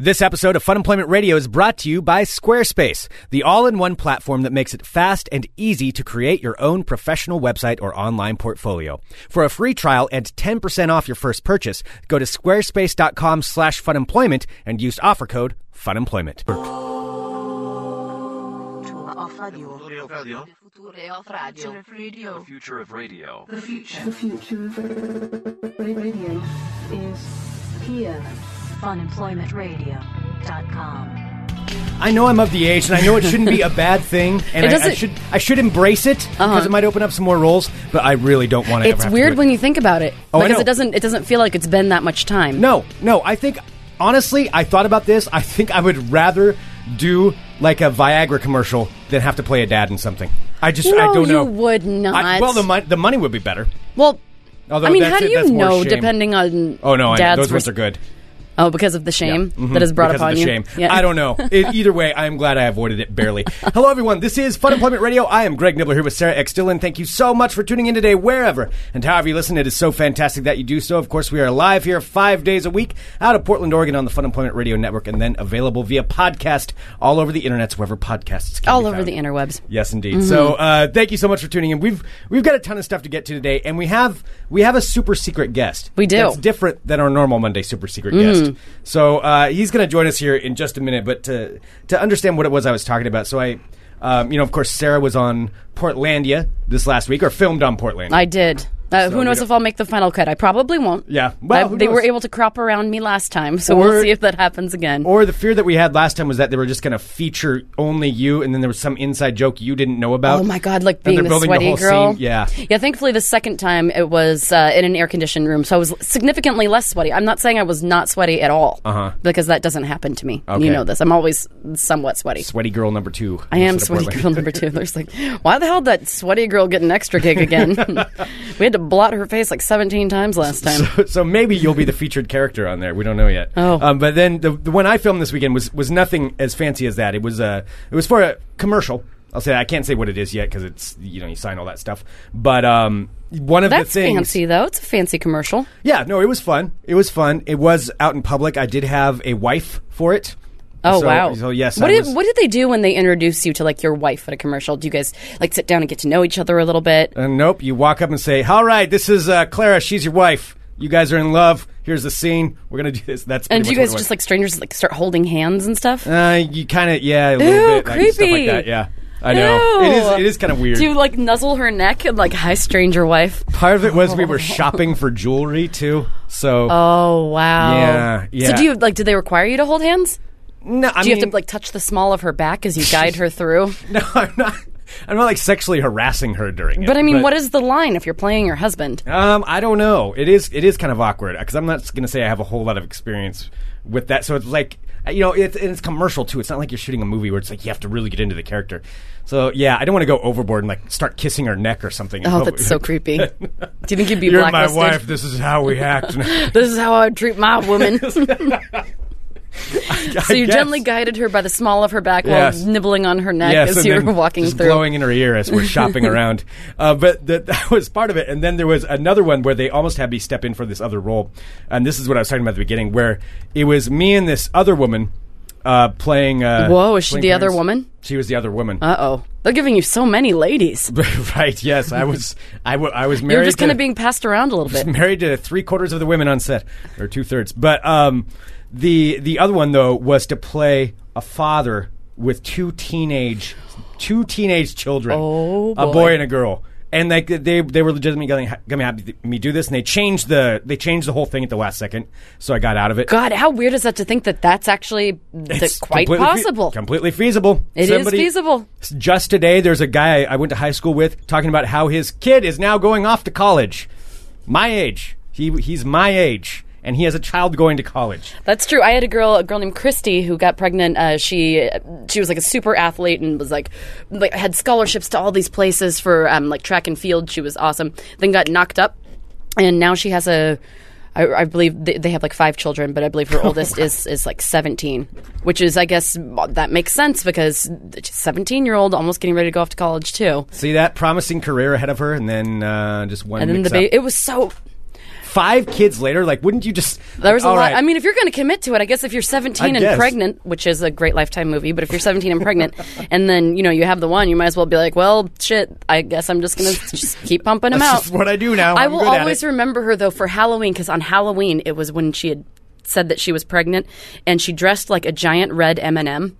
This episode of Fun Employment Radio is brought to you by Squarespace, the all in one platform that makes it fast and easy to create your own professional website or online portfolio. For a free trial and 10% off your first purchase, go to squarespace.com slash funemployment and use offer code FUNEMPLOYMENT. The future of radio is here. funemploymentradio.com. I know I'm of the age, and I know it shouldn't be a bad thing, and It I, I should I should embrace it because Uh-huh. it might open up some more roles. But I really don't want to. It's weird when you think about it Oh, I because it doesn't it doesn't feel like it's been that much time. No, no. I think honestly, I thought about this. I think I would rather do like a Viagra commercial than have to play a dad in something. I just I don't know. you would not. I, well, the mon- the money would be better. Well, Although I mean, how do it- you know? Depending on Oh no, I, dad's those ones are good. Oh, because of the shame Mhm. that is brought because upon of the you. shame. Yeah. I don't know. It, either way, I am glad I avoided it barely. Hello, everyone. This is Fun Employment Radio. I am Greg Nibler here with Sarah X. Dillon. Thank you so much for tuning in today, wherever and however you listen. It is so fantastic that you do so. Of course, we are live here five days a week out of Portland, Oregon on the Fun Employment Radio Network and then available via podcast all over the internet, wherever podcasts can All over found. the interwebs. Yes, indeed. So, uh, thank you so much for tuning in. We've we've got a ton of stuff to get to today, and we have we have a super secret guest. We do. That's different than our normal Monday super secret guest. So uh, he's going to join us here in just a minute. But to to understand what it was I was talking about, so I, um, you know, of course, Sarah was on Portlandia this last week, or filmed on Portlandia. I did. Uh, So who knows if I'll make the final cut? I probably won't. Yeah. Well, I- they were able to crop around me last time, so Or- we'll see if that happens again. or the fear that we had last time was that they were just going to feature only you, and then there was some inside joke you didn't know about. Oh my god, like being the sweaty whole girl. Scene. Yeah. Yeah, thankfully the second time it was uh, in an air conditioned room, so I was significantly less sweaty. I'm not saying I was not sweaty at all, Uh-huh. because that doesn't happen to me. Okay. You know this. I'm always somewhat sweaty. Sweaty girl number two. I am sweaty girl number two. There's like, why the hell did that sweaty girl get an extra gig again? we had to blot her face like 17 times last time. So, so maybe you'll be the featured character on there. We don't know yet. Oh. Um, but then the, the one I filmed this weekend was was nothing as fancy as that. It was uh, it was for a commercial. I'll say I can't say what it is yet because it's you know you sign all that stuff. But um, one of That's the things. fancy though. It's a fancy commercial. Yeah, no, it was fun. It was fun. It was out in public. I did have a wife for it. Oh So- wow! So yes, what I did was- what did they do when they introduce you to like your wife at a commercial? Do you guys like sit down and get to know each other a little bit? Uh, nope. You walk up and say, "All right, this is uh, Clara. She's your wife. You guys are in love. Here's the scene. We're gonna do this." That's and do you guys just like strangers like start holding hands and stuff? Uh, you kind of yeah, a little Ew, bit like, stuff like creepy. that. Yeah, I know. It is. It is kind of weird. Do you like nuzzle her neck and like hi stranger wife? Part of it was we were shopping for jewelry too. So Oh wow! Yeah, yeah. So do you like? Do they require you to hold hands? No, I Do you mean, have to like touch the small of her back as you guide her through? no, I'm not. I'm not like sexually harassing her during it. But I mean, what is the line if you're playing your husband? Um, I don't know. It is. It is kind of awkward because I'm not going to say I have a whole lot of experience with that. So it's like you know, it's, and it's commercial too. It's not like you're shooting a movie where it's like you have to really get into the character. So yeah, I don't want to go overboard and like start kissing her neck or something. Oh, that's so creepy. Do you think you'd be You're my wife. This is how we act. This is how I treat my woman. so you guess. gently guided her by the small of her back Yes. while nibbling on her neck Yes, as you were walking just through. blowing in her ear as we're shopping around. Uh, but that, that was part of it. And then there was another one where they almost had me step in for this other role. And this is what I was talking about at the beginning, where it was me and this other woman uh, playing. Uh, Whoa, is she the other woman? She was the other woman. Uh oh, they're giving you so many ladies. right? Yes, I was. I, w- I was married. You're just kind to- of being passed around a little bit. married to three quarters of the women on set, or two thirds. But um, the the other one though was to play a father with two teenage two teenage children, Oh, a boy. boy and a girl. And like they they were legitimately going to have me do this, and they changed the they changed the whole thing at the last second, so I got out of it. God, how weird is that to think that that's actually th- quite completely fe- possible? completely feasible. It is Somebody- feasible. Just today, there's a guy I went to high school with talking about how his kid is now going off to college. My age. He he's my age, and he has a child going to college. That's true. I had a girl, a girl named Christy, who got pregnant. Uh, she she was like a super athlete and was like, like had scholarships to all these places for um, like track and field. She was awesome. Then got knocked up, and now she has a. I, I believe they, they have like five children, but I believe her oldest is is like seventeen, which is I guess that makes sense because seventeen year old almost getting ready to go off to college too. See that promising career ahead of her, and then uh, just one. And then the up. it was so five kids later, like, wouldn't you just? There was a lot. right. I mean, if you're going to commit to it, I guess if you're 17 I and guess. pregnant, which is a great lifetime movie, but if you're 17 and pregnant, and then you know you have the one, you might as well be like, well, shit. I guess I'm just going to just keep pumping him That's out. what I do now. I I'm will always remember her though for Halloween because on Halloween it was when she had said that she was pregnant and she dressed like a giant red M&M,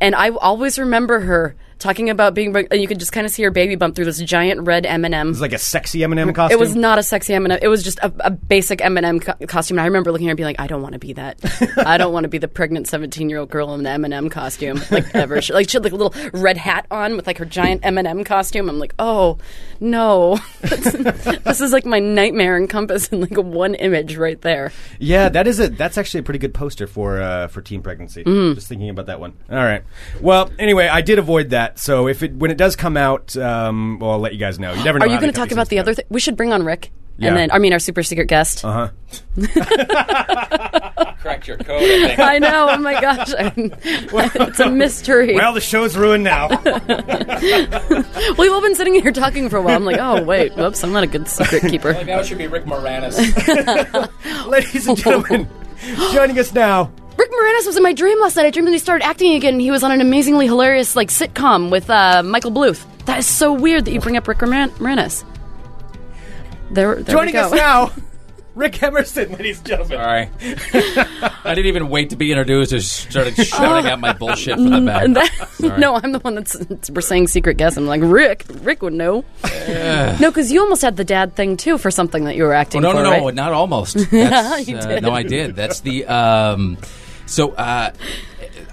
and I always remember her talking about being. And you could just kind of see her baby bump through this giant red M&M. It's like a sexy M&M costume. It was not a sexy M&M. It was just a, a basic M&M co- costume. And I remember looking at her and being like, I don't want to be that. I don't want to be the pregnant 17-year-old girl in an M&M costume. Like, ever. She, like, she had like a little red hat on with like her giant M&M costume. I'm like, oh, no. this is like my nightmare encompassed in like one image right there. Yeah, that is a that's actually a pretty good poster for uh, for teen pregnancy. Mm. Just thinking about that one. All right. Well, anyway, I did avoid that. So if it when it does come out, um, well, I'll let you guys know. You never know. Are you going to talk about the other thing? We should bring on Rick. Yeah. And then, I mean, our super secret guest. Uh huh. Cracked your code, I think. I know. Oh my gosh. it's a mystery. Well, the show's ruined now. We've all been sitting here talking for a while. I'm like, oh wait, whoops, I'm not a good secret keeper. Like, now it should be Rick Moranis. Ladies and gentlemen, joining us now. Rick Moranis was in my dream last night. I dreamed that he started acting again. He was on an amazingly hilarious like sitcom with uh, Michael Bluth. That is so weird that you bring up Rick Moran- Moranis. There, there Joining we go. us now, Rick Emerson, ladies and gentlemen. Sorry. I didn't even wait to be introduced. I just started shouting out my bullshit from the back. That, Sorry. no, I'm the one that's we're saying secret guest. I'm like Rick. Rick would know. no, because you almost had the dad thing too for something that you were Oh, acting no, for. no, no, right? not almost. That's, You uh, did. no, I did. That's the. Um, so, uh,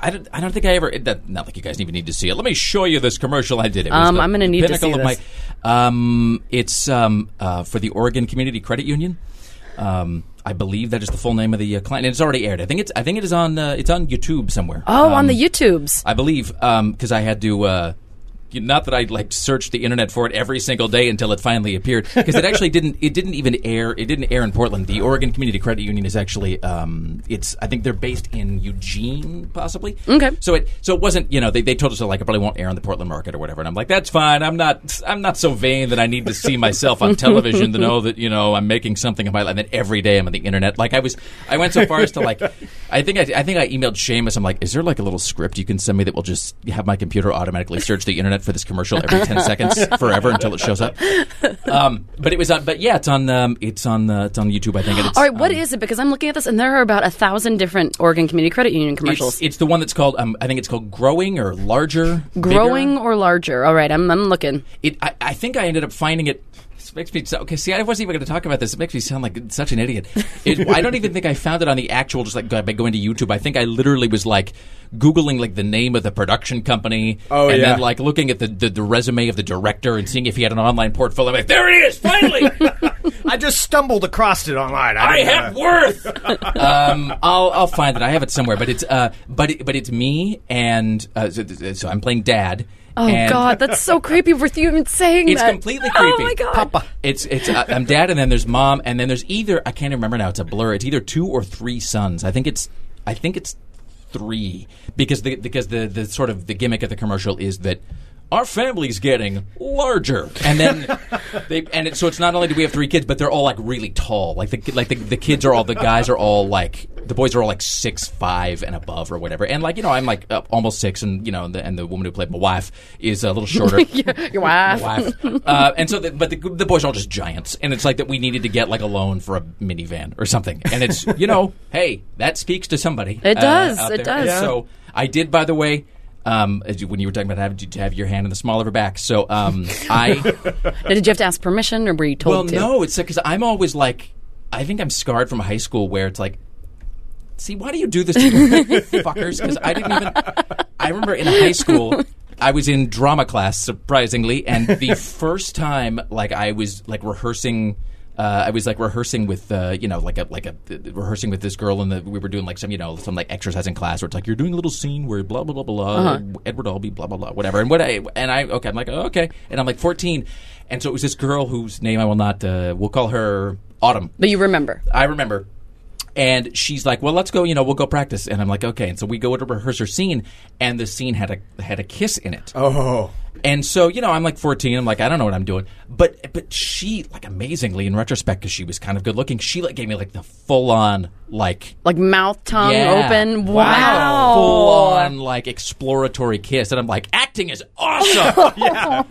I don't, I don't think I ever. That, not like you guys even need to see it. Let me show you this commercial I did. It was Um, the I'm gonna need to see of this. My, um, it's um, uh, for the Oregon Community Credit Union. Um, I believe that is the full name of the uh, client. And it's already aired. I think it's. I think it is on. Uh, it's on YouTube somewhere. Oh, on Um, the YouTubes. I believe because I had to. Uh, not that I like searched the internet for it every single day until it finally appeared because it actually didn't. It didn't even air. It didn't air in Portland. The Oregon Community Credit Union is actually. Um, it's. I think they're based in Eugene, possibly. Okay. So it. So it wasn't. You know, they, they told us like it probably won't air on the Portland market or whatever. And I'm like, that's fine. I'm not. I'm not so vain that I need to see myself on television to know that you know I'm making something of my life. And then every day I'm on the internet. Like I was. I went so far as to like. I think I, I think I emailed Seamus. I'm like, is there like a little script you can send me that will just have my computer automatically search the internet for this commercial every ten seconds forever until it shows up? Um, but it was on. But yeah, it's on. Um, it's on. Uh, it's on YouTube. I think. All right, what um, is it? Because I'm looking at this, and there are about a thousand different Oregon Community Credit Union commercials. It's, it's the one that's called. Um, I think it's called Growing or Larger. Growing Bigger. or larger. All right, I'm, I'm looking. It. I, I think I ended up finding it. This makes me so, okay. See, I wasn't even going to talk about this. It makes me sound like such an idiot. It, I don't even think I found it on the actual. Just like by going to YouTube, I think I literally was like googling like the name of the production company. Oh, and yeah. then like looking at the, the the resume of the director and seeing if he had an online portfolio. I'm like, there it is, finally. I just stumbled across it online. I didn't, have uh, worth. um, I'll I'll find it. I have it somewhere, but it's uh, but it, but it's me and uh, so, so I'm playing dad. Oh and God, that's so creepy with you even saying It's that. It's completely creepy. Oh my God, Papa. It's it's uh, I'm dad, and then there's mom, and then there's either I can't remember now. It's a blur. It's either two or three sons. I think it's I think it's three because the because the the sort of the gimmick of the commercial is that. Our family's getting larger, and then they and it, so it's not only do we have three kids, but they're all like really tall. Like the like the, the kids are all the guys are all like the boys are all like six five and above or whatever. And like you know I'm like uh, almost six, and you know and the, and the woman who played my wife is a little shorter. your wife. wife. uh, and so, the, but the, the boys are all just giants, and it's like that we needed to get like a loan for a minivan or something. And it's you know, hey, that speaks to somebody. It uh, does, out it does. And So I did, by the way. Um, as you, when you were talking about having to have your hand in the small of her back, so um, I Now, did you have to ask permission, or were you told well, to? no, it's because I'm always like, I think I'm scarred from high school where it's like, see, why do you do this to fuckers? Because I didn't even. I remember in high school. I was in drama class, surprisingly, and the first time, like, I was like rehearsing. Uh, I was like rehearsing with, uh, you know, like a like a rehearsing with this girl, and we were doing like some, you know, some like exercise in class where it's like you're doing a little scene where blah blah blah blah, Edward Albee, blah blah blah, whatever. And what I and I okay, I'm like oh, okay, and I'm like 14, and so it was this girl whose name I will not, uh, we'll call her Autumn. But you remember. I remember. And she's like, "Well, let's go. You know, we'll go practice." And I'm like, "Okay." And so we go to rehearse her scene, and the scene had a had a kiss in it. Oh, And so, you know, I'm like 14. I'm like, I don't know what I'm doing. But but she, like, amazingly, in retrospect, because she was kind of good looking, she like gave me like the full on like Like mouth, tongue yeah, open. Wow. full on like exploratory kiss, and I'm like, acting is awesome. yeah.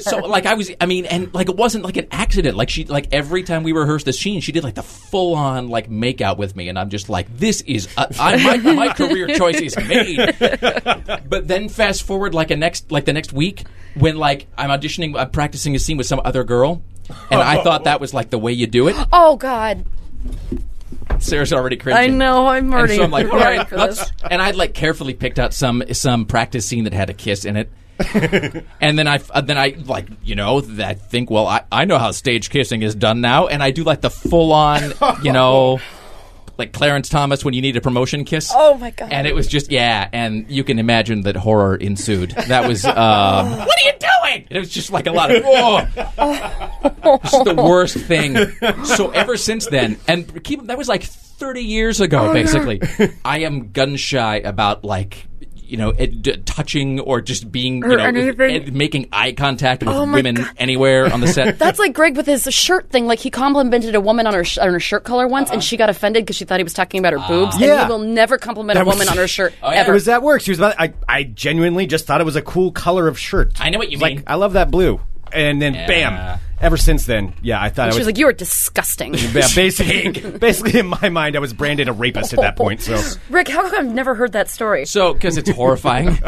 So like I was, I mean, and like it wasn't like an accident. Like she, like every time we rehearsed the scene, she did like the full on like make out with me, and I'm just like, this is uh, I, my my career choice is made. But then fast forward like a next like the next week when like I'm auditioning, I'm practicing a scene with some other girl. And I thought that was like the way you do it. Oh God. Sarah's already cringing. I know. I'm And already so I'm like, all prepared right, for let's. And I'd like carefully picked out some some practice scene that had a kiss in it. and then I uh, then I like you know I think well I, I know how stage kissing is done now and I do like the full on you know like Clarence Thomas when you need a promotion kiss? Oh my God. and it was just yeah and you can imagine that horror ensued. That was um, what are you doing? It was just like a lot of oh. Is the worst thing. So ever since then and keep that was like 30 years ago basically I am gun shy about like you know, it, d- touching or just being, you Or know, anything. ed- making eye contact with Oh my women God. anywhere on the set. That's like Greg with his shirt thing. Like he complimented a woman on her sh- on her shirt color once, and uh-huh. she got offended because she thought he was talking about her boobs. And Yeah. he will never compliment That a woman was- on her shirt Oh, yeah. ever. It was that work. She was about. I, I genuinely just thought it was a cool color of shirt. I know what you Like mean. I love that blue. And then Yeah. bam. Ever since then, yeah, I thought I she was. was like, "You are disgusting." yeah, basically, basically in my mind, I was branded a rapist at that point. So Rick, how come I've never heard that story? So, because it's horrifying.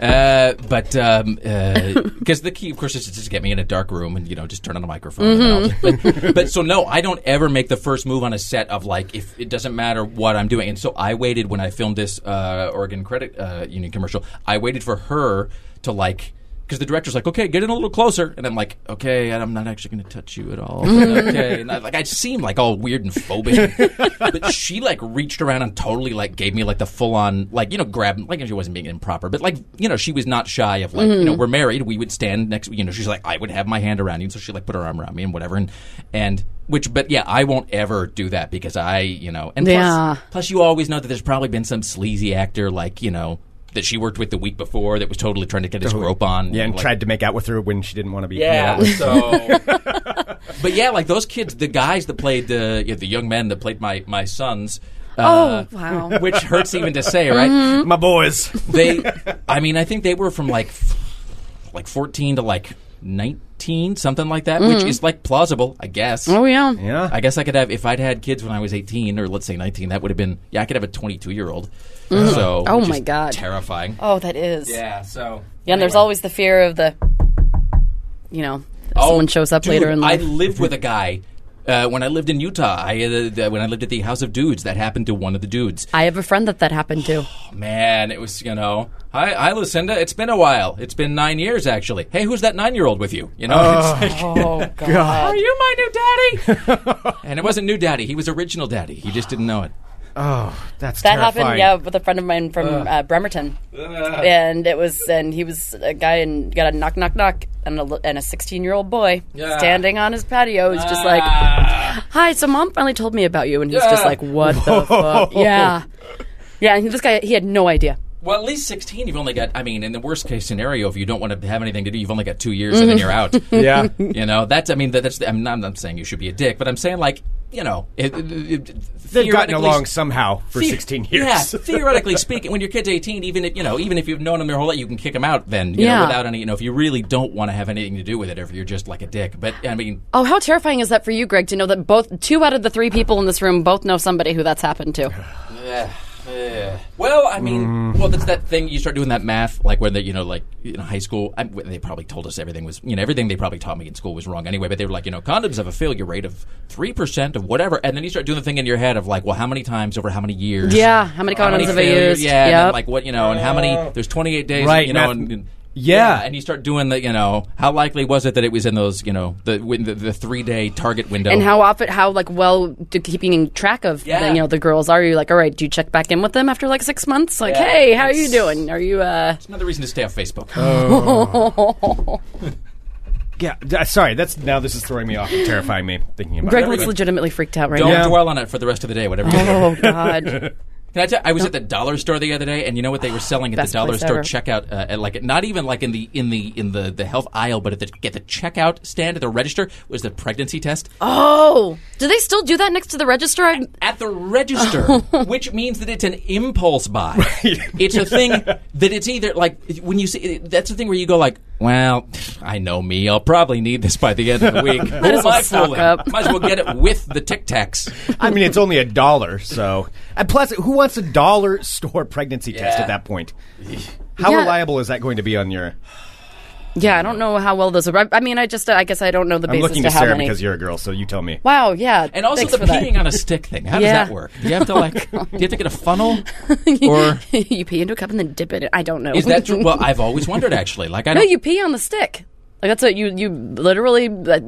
uh, but because the key, of course, is to just get me in a dark room and you know just turn on the microphone. and I'll just- but, but so no, I don't ever make the first move on a set of like if it doesn't matter what I'm doing. And so I waited when I filmed this uh, Oregon Credit uh, Union commercial. I waited for her to like. Because the director's like, okay, get in a little closer, and I'm like, okay, I'm not actually going to touch you at all. okay, and I, like I seem like all weird and phobic, but she like reached around and totally like gave me like the full on like you know grab like she wasn't being improper, but like you know she was not shy of like you know mm-hmm. we're married, we would stand next, you know she's like I would have my hand around you, so she like put her arm around me and whatever, and and which but yeah I won't ever do that because I you know and plus, Yeah. plus you always know that there's probably been some sleazy actor like you know. That she worked with the week before, that was totally trying to get his rope on. yeah, and like- tried to make out with her when she didn't want to be. yeah. out with. So, but yeah, like those kids, the guys that played the you know, the young men that played my my sons. Uh, Oh, wow. Which hurts even to say, right? Mm-hmm. my boys. They, I mean, I think they were from like like fourteen to like nineteen, something like that, which is like plausible, I guess. Mm-hmm. oh yeah. Yeah. I guess I could have if I'd had kids when I was eighteen, or let's say nineteen. That would have been yeah. I could have a twenty-two year old. So, Oh which my is God. terrifying. Oh, that is. Yeah. So Yeah, and there's always the fear of the, you know, Oh, someone shows up dude, later in life. I lived with a guy uh, when I lived in Utah. I uh, th- when I lived at the House of Dudes, that happened to one of the dudes. I have a friend that that happened to. Man, it was you know, hi, hi, Lucinda. It's been a while. It's been nine years actually. Hey, who's that nine-year-old with you? You know, it's like, Oh God. are you my new daddy? and it wasn't new daddy. He was original daddy. He just didn't know it. Oh, that's That terrifying. happened, yeah, with a friend of mine from uh, Bremerton, and it was, and he was a guy and got a knock, knock, knock, and a, and a sixteen-year-old boy Yeah. standing on his patio is just like, Ah. "Hi, so mom finally told me about you," and he's Yeah. just like, "What the fuck?" Yeah, yeah. And this guy, he had no idea. Well, at least 16, you've only got, I mean, in the worst case scenario, if you don't want to have anything to do, you've only got two years and then you're out. Yeah. You know, that's, I mean, that, that's, I'm not, I'm not saying you should be a dick, but I'm saying, like, you know, it, it, it, They've gotten along somehow for the- 16 years. Yeah, theoretically speaking, when your kid's 18, even if, you know, even if you've known them their whole life, you can kick them out then, you Yeah. know, without any, you know, if you really don't want to have anything to do with it, or if you're just like a dick. But, I mean, Oh, how terrifying is that for you, Greg, to know that both two out of the three people in this room both know somebody who that's happened to? Eh, well, I mean, well, that's that thing. You start doing that math, like when they, you know, like in high school. I, they probably told us everything was, you know, everything they probably taught me in school was wrong anyway. But they were like, you know, condoms have a failure rate of three percent of whatever, and then you start doing the thing in your head of like, well, how many times over how many years? Yeah, how many How many condoms have I failures? used? Yeah, and then, Yep. like what you know, and how many? There's 28 days, Right, You know, math- and, and- Yeah. and you start doing the, you know, how likely was it that it was in those, you know, the the, the three day target window? And how often, how like well do keeping track of Yeah. the, you know the girls are you like all right? Do you check back in with them after like six months? Like, Yeah, hey, how are you doing? Are you uh? It's another reason to stay off Facebook. Yeah, d- sorry. That's now. This is throwing me off, and terrifying me thinking about it. Greg it. looks legitimately freaked out right Don't now. dwell on it for the rest of the day. Whatever. you do. Oh God. Can I tell? I was at the dollar store the other day, and you know what they were selling at Best the dollar place store ever. checkout? Uh, at like not even like in the in the in the the health aisle, but at the get the checkout stand at the register was the pregnancy test Oh, do they still do that next to the register? I, at the register, which means that it's an impulse buy. It's a thing that it's either like when you see that's the thing where you go like, well, I know me, I'll probably need this by the end of the week. Who as am well I fooling? up. Might as well get it with the Tic Tacs. I mean, it's only a dollar, so. And plus, who wants a dollar store pregnancy test at that point? How Yeah. reliable is that going to be on your. Yeah, I don't know how well those are. I- I mean, I just, I guess I don't know the I'm basis looking to to how Sarah many. because you're a girl, so you tell me. wow, yeah. And also thanks the for that. peeing on a stick thing. How Yeah. does that work? Do you have to like? do you have to get a funnel? Or you pee into a cup and then dip it. in. I don't know. is that true? Well, I've always wondered actually. Like I no, don't. you pee on the stick. Like that's what you you literally. Uh,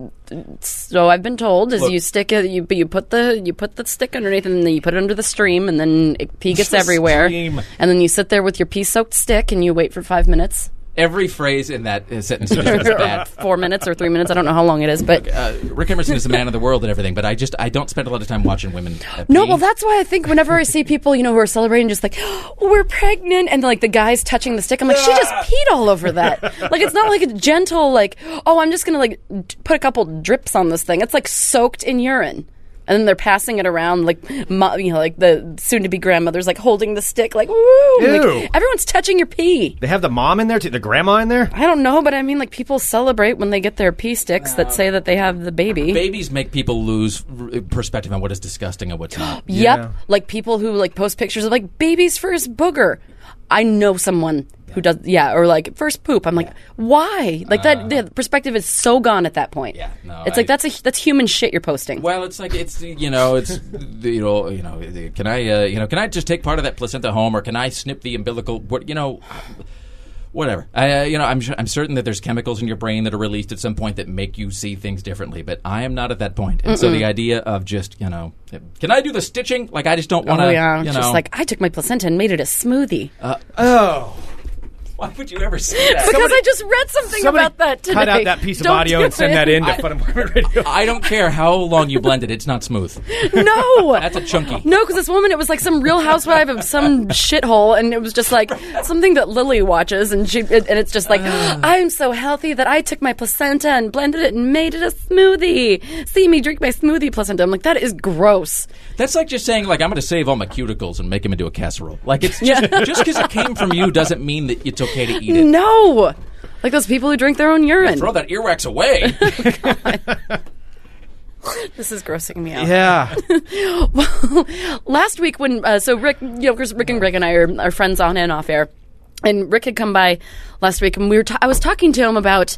so I've been told is Look. you stick it. You but you put the you put the stick underneath and then you put it under the stream and then it, pee gets everywhere. stream. And then you sit there with your pee soaked stick and you wait for five minutes Every phrase in that uh, sentence is bad. four minutes or three minutes. I don't know how long it is, but Uh, Rick Emerson is the man of the world and everything, but I just I don't spend a lot of time watching women. Uh, No, pee. well, that's why I think whenever I see people, you know, who are celebrating, just like, oh, we're pregnant, and like the guy's touching the stick, I'm like, she just peed all over that. like, it's not like a gentle, like, oh, I'm just gonna like d- put a couple drips on this thing. It's like soaked in urine. And then they're passing it around, like, mo- you know, like the soon-to-be grandmother's like holding the stick, like, woo! Like, everyone's touching your pee. They have the mom in there, too? The grandma in there? I don't know, but I mean, like, people celebrate when they get their pee sticks that say that they have the baby. Babies make people lose r- perspective on what is disgusting and what's not. Yep. Yeah. Like people who like post pictures of like baby's first booger. I know someone who does yeah, or like first poop. I'm like, why? Like that the perspective is so gone at that point. Yeah, no, it's I- like that's a that's human shit you're posting. Well, it's like it's you know it's the- you know you know can I uh, you know can I just take part of that placenta home or can I snip the umbilical? What you know. Whatever, I, uh, you know, I'm su- I'm certain that there's chemicals in your brain that are released at some point that make you see things differently, but I am not at that point. And so the idea of just you know, can I do the stitching? Like I just don't want to. oh yeah, you know, just like I took my placenta and made it a smoothie Oh. Why would you ever say that? because I just read something about that today. cut out that piece of Don't audio and send it. that in to Fun Employment Radio. I don't care how long you blend it; it's not smooth. No, That's a chunky. No, because this woman, it was like some Real Housewife of some shithole, and it was just like something that Lily watches, and she, and it's just like, I'm so healthy that I took my placenta and blended it and made it a smoothie. See me drink my smoothie placenta. I'm like, that is gross. That's like just saying like I'm going to save all my cuticles and make them into a casserole. Like it's just just because it came from you doesn't mean that it's okay to eat it. No, like those people who drink their own urine. Throw that earwax away. This is grossing me out. Yeah. Well, last week when uh, so Rick, you know, 'cause Rick and Greg and I are, are friends on and off air, and Rick had come by last week, and we were ta- I was talking to him about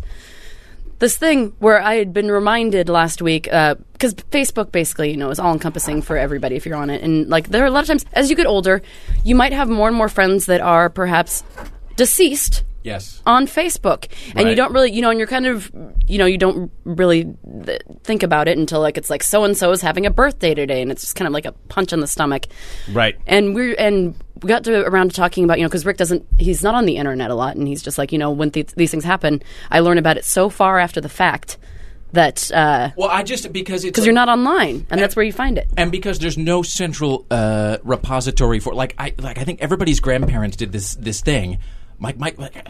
this thing where I had been reminded last week because Facebook basically you know is all encompassing for everybody if you're on it, and like there are a lot of times as you get older, you might have more and more friends that are perhaps deceased yes. on Facebook, and you Right. don't really, you know, and you're kind of, you know, you don't really th- think about it until like it's like so and so is having a birthday today, and it's just kind of like a punch in the stomach. Right. And we're and we got to around to talking about you know because Rick doesn't he's not on the internet a lot, and he's just like you know when th- these things happen, I learn about it so far after the fact that because Well, I just because it's Because you're not online, and that's where you find it. and because there's no central uh, repository for like I like I think everybody's grandparents did this this thing. My, my, like,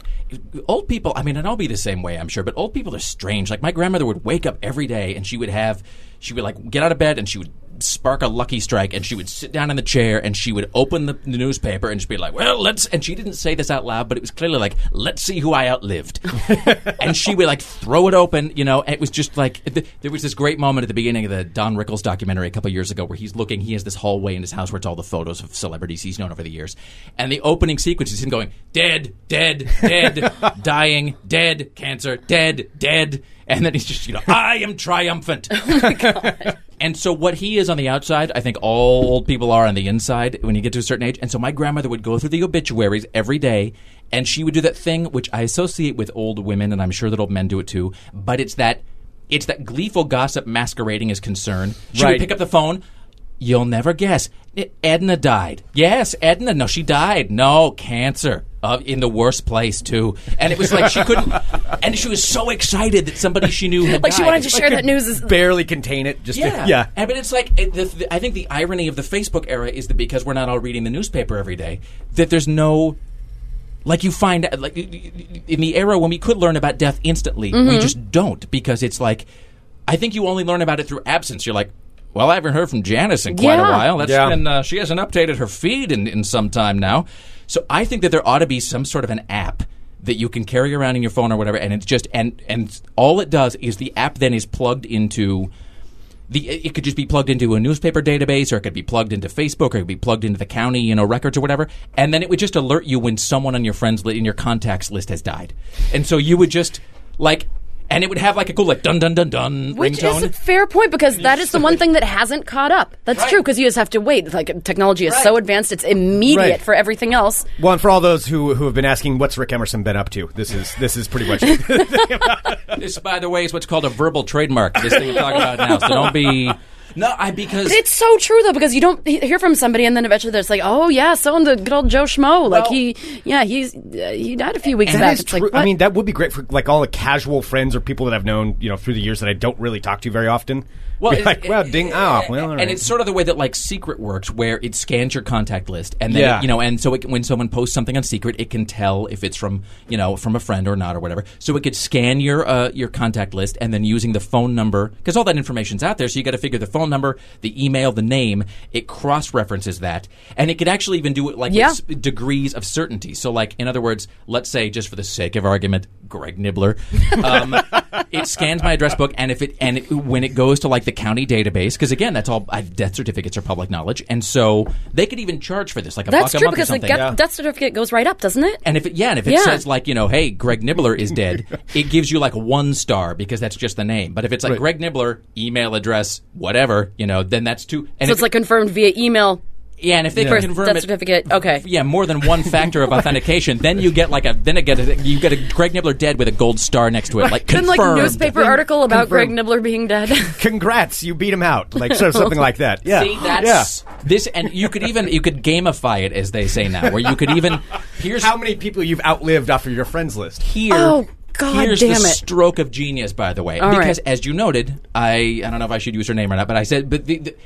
old people. I mean, and I'll be the same way, I'm sure. But old people are strange. Like my grandmother would wake up every day, and she would have, she would like get out of bed, and she would spark a lucky strike, and she would sit down in the chair, and she would open the, the newspaper, and she'd be like, "Well, let's." And she didn't say this out loud, but it was clearly like, "Let's see who I outlived." and she would like throw it open, you know. It was just like th- there was this great moment at the beginning of the Don Rickles documentary a couple years ago where he's looking. He has this hallway in his house where it's all the photos of celebrities he's known over the years, and the opening sequence is him going dead, dead, dead, dying, dead, cancer, dead, dead, and then he's just you know I am triumphant. Oh And so what he is on the outside, I think all old people are on the inside when you get to a certain age. And so my grandmother would go through the obituaries every day and she would do that thing which I associate with old women and I'm sure that old men do it too, but it's that it's that gleeful gossip masquerading as concern. She Right. would pick up the phone. You'll never guess. Edna died. Yes, Edna. No, she died. No, cancer. Uh, in the worst place too. And it was like she couldn't. and she was so excited that somebody she knew had Like she wanted to share that news. Is, Barely contain it. Just to- Yeah, yeah. And, but it's like it, the, the, I think the irony of the Facebook era is that because we're not all reading the newspaper every day, that there's no. Like you find, like in the era when we could learn about death instantly, Mm-hmm. we just don't because it's like, I think you only learn about it through absence. You're like, well, I haven't heard from Janice in quite a while. That's Yeah. been uh, she hasn't updated her feed in, in some time now. So I think that there ought to be some sort of an app that you can carry around in your phone or whatever, and it's just and and all it does is the app then is plugged into the it could just be plugged into a newspaper database or it could be plugged into Facebook or it could be plugged into the county you know records or whatever and then it would just alert you when someone on your friends li- in your contacts list has died and so you would just like and it would have like a cool like dun dun dun dun which ringtone is a fair point because that is the one thing that hasn't caught up. That's Right. true because you just have to wait. Like technology is Right. so advanced, it's immediate Right. for everything else. Well, and for all those who who have been asking, what's Rick Emerson been up to? This is this is pretty much. this by the way is what's called a verbal trademark this thing I'm talking about now so don't be no I because It's so true though because you don't hear from somebody and then eventually there's like, oh yeah, so and the good old Joe Schmo, like Well- he, yeah, he's uh, he died a few weeks That back. is It's true. like, I mean, that would be great for like all the casual friends or people that I've known, you know, through the years that I don't really talk to very often. Well, Be it- like, well, it- ding, oh, well, all and right. it's sort of the way that like Secret works, where it scans your contact list, and then Yeah. it, you know, and so it, when someone posts something on Secret, it can tell if it's from you know from a friend or not or whatever. So it could scan your uh, your contact list, and then using the phone number because all that information's out there, so you got to figure the phone number, the email, the name. It cross references that, and it could actually even do it like Yeah. with degrees of certainty. So, like in other words, let's say just for the sake of argument, Greg Nibler, um, it scans my address book, and if it and it, when it goes to like the county database, because again, that's all death certificates are public knowledge, and so they could even charge for this, like a that's buck a month or because the something. get- Yeah. death certificate goes right up, doesn't it? And if it, yeah, and if it Yeah. says like you know, hey, Greg Nibler is dead, it gives you like one star because that's just the name. But if it's like Right. Greg Nibler, email address, whatever, you know, then that's two. And so it's like confirmed via email. yeah, and if they for can confirm death it, certificate. Okay. yeah, more than one factor of authentication, then you get like a then it get a, you get a Greg Nibler dead with a gold star next to it, like Then like confirmed. newspaper article about Greg confirmed. Nibler being dead. Congrats, you beat him out, like so, something like that. Yeah, See, that's this, and you could even you could gamify it as they say now, where you could even here's. How many people you've outlived off of your friends list? here. Oh, God here's damn the it. stroke of genius, by the way, All because right. as you noted, I I don't know if I should use her name or not, but I said, but the. the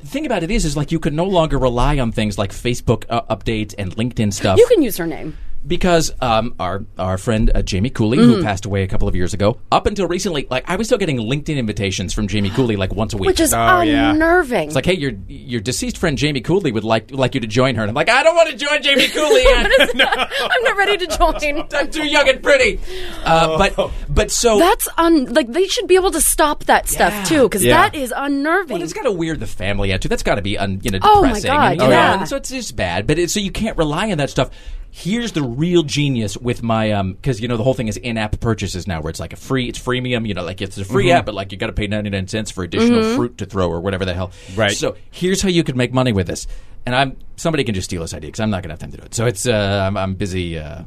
the thing about it is, is like you could no longer rely on things like Facebook uh, updates and LinkedIn stuff. you can use her name. Because um, our our friend uh, Jamie Cooley, Mm. who passed away a couple of years ago, up until recently, like I was still getting LinkedIn invitations from Jamie Cooley like once a week. Which is Oh, yeah. unnerving. it's like, hey, your your deceased friend Jamie Cooley would like like you to join her, and I'm like, I don't want to join Jamie Cooley. yet. I'm not ready to join. I'm too young and pretty. Uh, but but so That's un like they should be able to stop that stuff Yeah. too because Yeah. that is unnerving. Well, it's got to weird the family out too. That's got to be un, you know depressing. Oh, my. God, and, you Oh, know, yeah. and so it's just bad. But it, so you can't rely on that stuff. Here's the real genius with my um because you know the whole thing is in-app purchases now where it's like a free it's freemium you know like it's a free Mm-hmm. app but like you got to pay 99 cents for additional fruit to throw or whatever the hell Right. so here's how you could make money with this and I'm somebody can just steal this idea because I'm not gonna have time to do it so it's uh I'm, I'm busy uh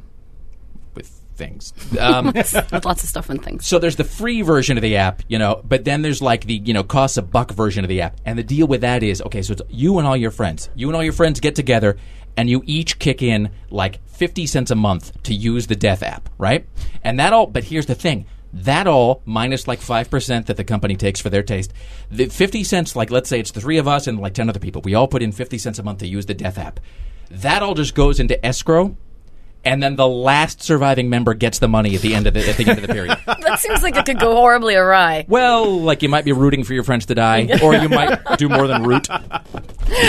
with things um with lots of stuff and things. so there's the free version of the app, you know, but then there's like the, you know, costs a buck version of the app. And the deal with that is, okay, so it's you and all your friends. You and all your friends get together and you each kick in like 50 cents a month to use the death app, right? And that all, but here's the thing. That all minus like 5% that the company takes for their taste. The 50 cents, like let's say it's the three of us and like 10 other people. We all put in 50 cents a month to use the death app. That all just goes into escrow. And then the last surviving member gets the money at the end of the, at the end of the period. That seems like it could go horribly awry. Well, like you might be rooting for your friends to die, or you might do more than root.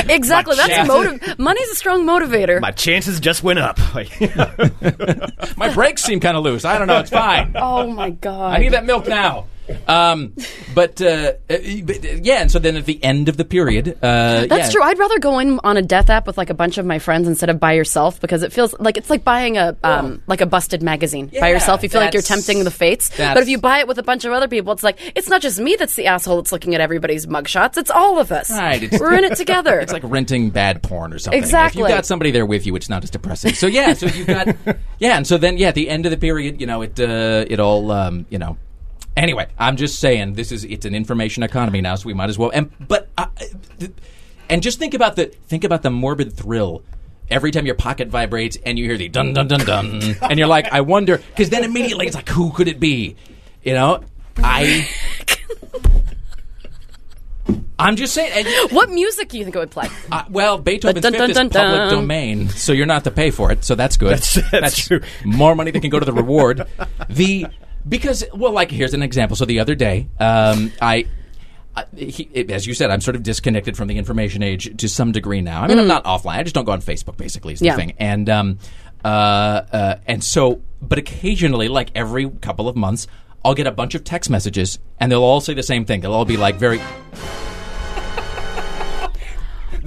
Exactly. That's chance- motive. Money's a strong motivator. My chances just went up. My brakes seem kind of loose. I don't know. It's fine. oh my god. I need that milk now. Um, but, uh, uh, but, uh, yeah, and so then at the end of the period, uh, That's yeah, true. I'd rather go in on a death app with like a bunch of my friends instead of by yourself because it feels like it's like buying a um, like a busted magazine by yourself. You feel like you're tempting the fates. But if you buy it with a bunch of other people, it's like it's not just me that's the asshole that's looking at everybody's mugshots. It's all of us. Right, We're in it together. It's like renting bad porn or something. Exactly. If you got somebody there with you, it's not as depressing. So yeah, so you've got yeah, and so then yeah, at the end of the period, you know, it uh, it all um, you know. Anyway, I'm just saying this is it's an information economy now, so we might as well. And but uh, and just think about the think about the morbid thrill every time your pocket vibrates and you hear the dun dun dun dun, and you're like, I wonder, because then immediately it's like, who could it be? You know, I. I'm just saying. And, What music do you think it would play? uh, well, Beethoven's Dun, Fifth dun, is public dun. domain, so you're not to pay for it. So that's good. That's- that's true. More money that can go to the reward. the because well, like here's an example. So the other day, um, I. He, it- as you said, I'm sort of disconnected from the information age to some degree now. I mean, I'm not offline. I just don't go on Facebook. Basically, is the Yeah. thing. And um, uh, uh, and so, but occasionally, like every couple of months, I'll get a bunch of text messages, and they'll all say the same thing. They'll all be like very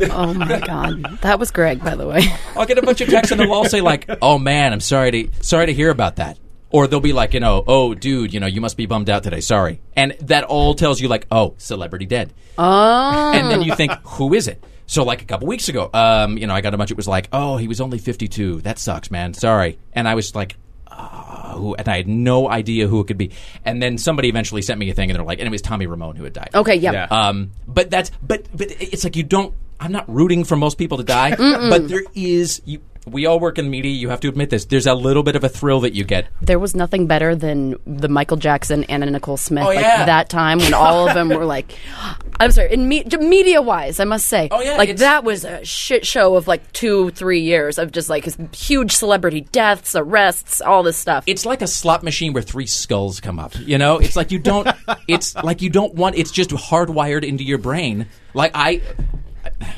Oh my god, that was Greg, by the way. I'll get a bunch of texts and they'll all say like, "Oh man, I'm sorry to sorry to hear about that," or they'll be like, you know, "Oh dude, you know, you must be bummed out today. Sorry," and that all tells you like, "Oh, celebrity dead," Oh, and then you think, "Who is it?" So like a couple weeks ago, um, you know, I got a bunch. It was like, "Oh, he was only 52. That sucks, man. Sorry," and I was like. "Ah, Who, and I had no idea who it could be. And then somebody eventually sent me a thing, and they're like, and it was Tommy Ramone who had died. okay, yeah. Yeah. Um, but that's but but it's like you don't. I'm not rooting for most people to die, but there is. You, we all work in media. You have to admit this. There's a little bit of a thrill that you get. There was nothing better than the Michael Jackson, and Anna Nicole Smith, Oh, like yeah. that time when all of them were like, I'm sorry, in me- media wise, I must say, Oh, yeah, like that was a shit show of like two, three years of just like huge celebrity deaths, arrests, all this stuff. It's like a slot machine where three skulls come up. You know, it's like you don't. It's like you don't want. It's just hardwired into your brain. Like I.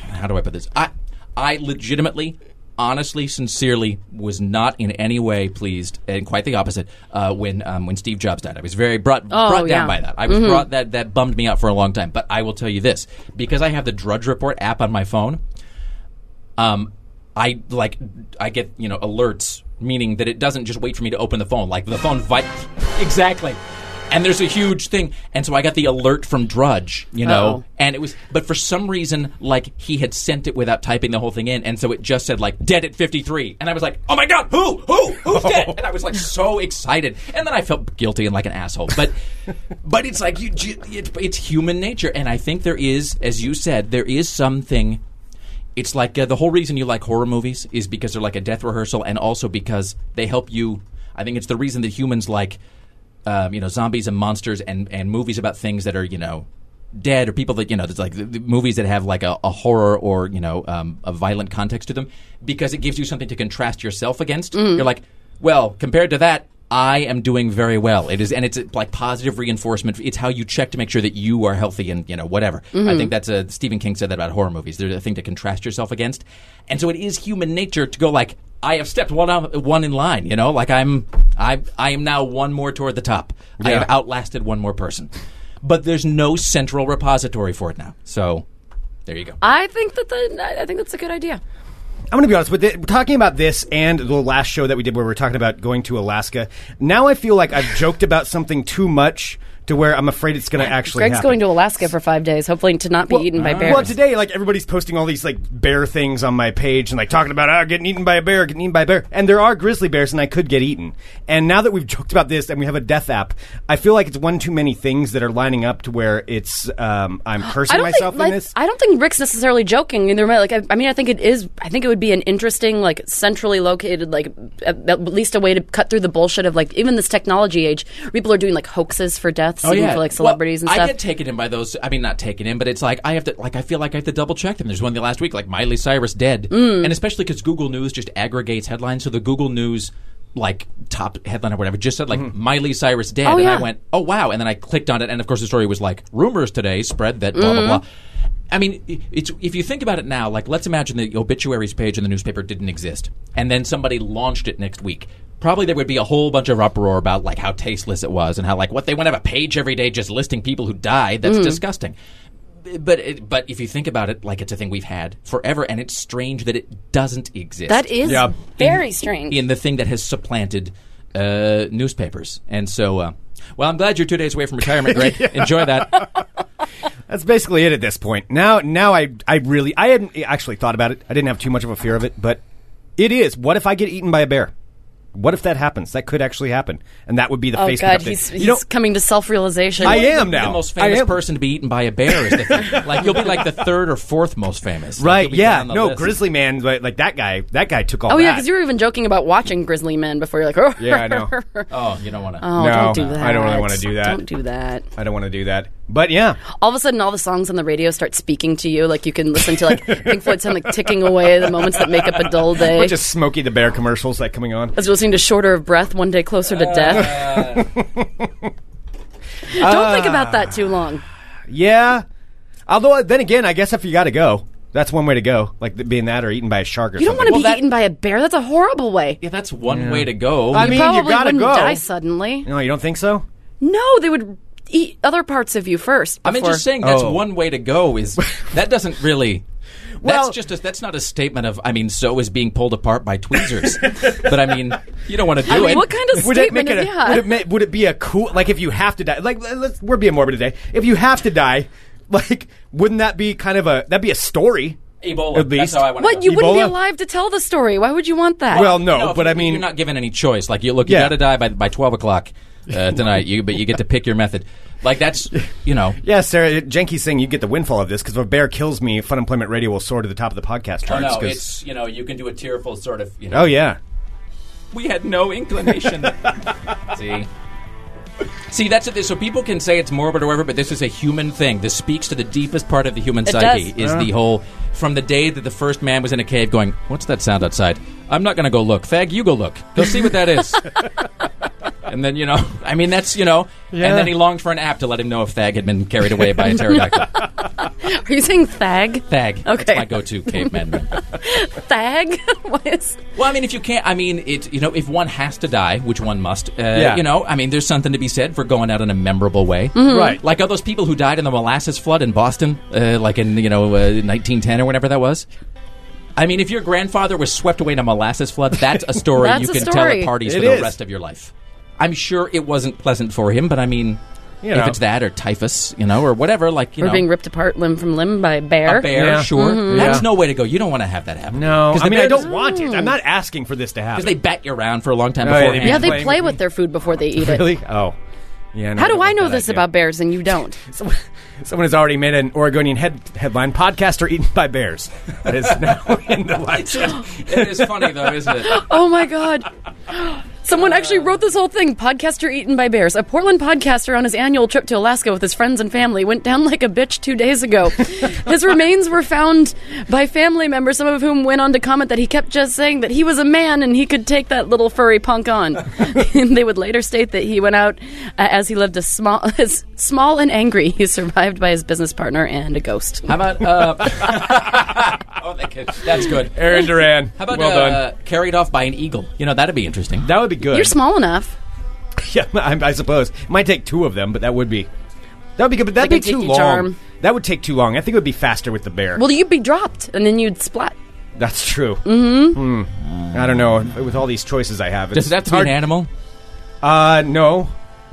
How do I put this? I I legitimately. Honestly, sincerely, was not in any way pleased, and quite the opposite. Uh, when um, when Steve Jobs died, I was very brought Oh, brought yeah. down by that. I was brought that that bummed me out for a long time. But I will tell you this: because I have the Drudge Report app on my phone, um, I like I get you know alerts, meaning that it doesn't just wait for me to open the phone. Like the phone, vi- exactly. And there's a huge thing, and so I got the alert from Drudge, you know, Uh-oh. and it was, but for some reason, like he had sent it without typing the whole thing in, and so it just said like dead at 53, and I was like, oh my god, who, who, who's dead? And I was like so excited, and then I felt guilty and like an asshole, but, but it's like you, it's human nature, and I think there is, as you said, there is something it's like uh, the whole reason you like horror movies is because they're like a death rehearsal, and also because they help you. I think it's the reason that humans like, um, you know, zombies and monsters and and movies about things that are you know dead or people that you know there's like the, the movies that have like a, a horror or you know um, a violent context to them because it gives you something to contrast yourself against. You're like, well, compared to that. I am doing very well. It is, and it's like positive reinforcement. It's how you check to make sure that you are healthy and you know whatever. I mm-hmm. think that's a Stephen King said that about horror movies. They're a thing to contrast yourself against, and so it is human nature to go like, I have stepped one one in line. You know, like I'm, I, I am now one more toward the top. I have outlasted one more person, but there's no central repository for it now. So there you go. I think that the I think that's a good idea. I'm going to be honest with it. Talking about this and the last show that we did where we were talking about going to Alaska, now I feel like I've joked about something too much to where I'm afraid it's going to actually Greg's happen. going to Alaska for five days, hopefully to not be eaten by bears. Well, today, like everybody's posting all these like bear things on my page and like talking about ah, getting eaten by a bear, getting eaten by a bear, and there are grizzly bears, and I could get eaten. And now that we've joked about this and we have a death app, I feel like it's one too many things that are lining up to where it's um, I'm cursing myself think like, in this. I don't think Rick's necessarily joking. And there like I, I mean I think it is. I think it would be an interesting like centrally located like at, at least a way to cut through the bullshit of like even this technology age. People are doing like hoaxes for deaths, even for like Oh, Well, celebrities and I get taken in by those. I mean, not taken in, but it's like I have to. Like I feel like I have to double check them. There's one the last week, like Miley Cyrus dead, Mm. and especially because Google News just aggregates headlines. So the Google News like top headline or whatever just said like Miley Cyrus dead, Oh, and yeah. I went, oh wow, and then I clicked on it, and of course the story was like rumors today spread that blah Mm-hmm. blah blah. I mean, it's if you think about it now, like let's imagine the obituaries page in the newspaper didn't exist, and then somebody launched it next week. Probably there would be a whole bunch of uproar about like how tasteless it was and how like what they want to have a page every day just listing people who died. That's Mm. disgusting. But it, but if you think about it, like it's a thing we've had forever, and it's strange that it doesn't exist. that is Yeah. very strange. in the thing that has supplanted uh, newspapers. And so, uh, well, I'm glad you're two days away from retirement, Greg. Enjoy that. That's basically it at this point. Now, now I, I really, I hadn't actually thought about it. I didn't have too much of a fear of it, but it is. What if I get eaten by a bear? What if that happens? That could actually happen, and that would be the Oh face. God, update. he's, you he's know, coming to self-realization. I am now. The most famous person to be eaten by a bear is the thing. like you'll be like the third or fourth most famous. Right? you'll Yeah. No, list. Grizzly Man, like, like that guy. That guy took all. Oh yeah, because you were even joking about watching Grizzly Men before. You're like, oh Yeah, I know. Oh, you don't want to. Oh, No, don't do that. I don't really wanna do that. Don't do that. I don't want to do that, but yeah. All of a sudden, all the songs on the radio start speaking to you. Like you can listen to like Pink Floyd sound like ticking away the moments that make up a dull day. Bunch of Smokey the Bear commercials like coming on. As you're listening to Shorter of Breath, One Day Closer to Death. Don't think ah. about that too long. Yeah. Although then again, I guess if you got to go, that's one way to go. Like being that or eaten by a shark or You don't want to Well, be that- eaten by a bear. That's a horrible way. Yeah, that's one way to go. I You mean, you gotta wouldn't go. die suddenly. No, you don't think so? No, they would eat other parts of you first. I mean, just saying that's Oh. one way to go is that doesn't really. Well- that's just a, that's not a statement of I mean so is being pulled apart by tweezers, but I mean you don't want to do I mean, it. what kind of Would it statement make it? is A, yeah? would it ma- would it be a cool like if you have to die? Like let's we're being morbid today. If you have to die, like wouldn't that be kind of a that'd be a story? Ebola. At That's least. how I want. what you wouldn't be alive to tell the story? Why would you want that? Well, no, No, but if I mean, you're not given any choice. Like you look, you Yeah. got to die by by twelve o'clock uh, tonight. You but you get to pick your method. Like that's you know. yeah, Sarah Jenke's saying you get the windfall of this because if a bear kills me, Fun Employment Radio will soar to the top of the podcast Oh charts. no, 'cause- it's you know you can do a tearful sort of. You know, oh yeah, we had no inclination. See. See, that's it. So people can say it's morbid or whatever, but this is a human thing. This speaks to the deepest part of the human It psyche. does. Is the whole from the day that the first man was in a cave going, "What's that sound outside?" I'm not going to go look. Thag, you go look. Go see what that is. and then you know, I mean, that's you know, Yeah. and then he longed for an app to let him know if Thag had been carried away by a pterodactyl. Are you saying thag? Thag. That's Okay. my go-to caveman. Thag? what is? Well, I mean, if you can't, I mean, it. You know, if one has to die, which one must, uh, Yeah. you know, I mean, there's something to be said for going out in a memorable way, Mm-hmm. right. Like all those people who died in the molasses flood in Boston, uh, like in you know uh, 1910 or whatever that was. I mean, if your grandfather was swept away in a molasses flood, that's a story That's you a can tell at parties It for the is. rest of your life. I'm sure it wasn't pleasant for him, but I mean, You if it's that or typhus, you know, or whatever, like you We're know, being ripped apart limb from limb by a bear. a bear, Yeah. sure, Mm-hmm. that's no way to go. You don't want to have that happen. No, 'Cause I mean I don't does- want it. I'm not asking for this to happen. because they bat you around for a long time Oh, yeah, they. Yeah, they play with with their food before they eat it. really? Oh, yeah. no, How do I know this idea. about bears and you don't? Someone, someone has already made an Oregonian head, headline: "Podcaster eaten by bears." That is now in the lights. it is funny though, isn't it? Oh my god. Someone actually wrote this whole thing. Podcaster eaten by bears. A Portland podcaster on his annual trip to Alaska with his friends and family went down like a bitch two days ago. his remains were found by family members, some of whom went on to comment that he kept just saying that he was a man and he could take that little furry punk on. and they would later state that he went out uh, as he lived a small, as small and angry. He survived by his business partner and a ghost. How about uh, oh, that could- that's good. Aaron Duran. How about well uh, done? carried off by an eagle? You know that'd be interesting. That would be good. You're small enough. Yeah, I, I suppose it might take two of them, but that would be that would be good. But that'd Like a be too tiki long. charm. That would take too long. I think it would be faster with the bear. Well, you'd be dropped and then you'd splat. That's true. Mm-hmm. I don't know. With all these choices I have, Does it's it have to be hard. an animal? Uh, no.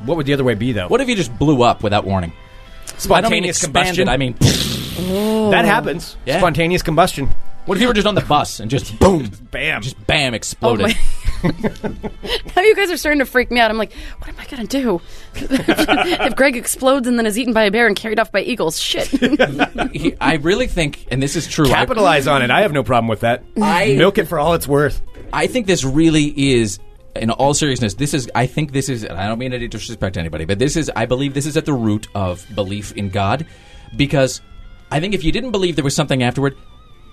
What would the other way be though? What if you just blew up without warning? I don't mean spontaneous expanded. combustion? I mean, that happens. Yeah. Spontaneous combustion. what if you were just on the bus and just boom, Bam. just bam, exploded? My- Now you guys are starting to freak me out. I'm like, what am I gonna do if Greg explodes and then is eaten by a bear and carried off by eagles? Shit. He- I really think, and this is true. I- Capitalize on it. I have no problem with that. I- Milk it for all it's worth. I think this really is, in all seriousness, this is. I think this is, and I don't mean to disrespect to anybody, but this is. I believe this is at the root of belief in God, because I think if you didn't believe there was something afterward.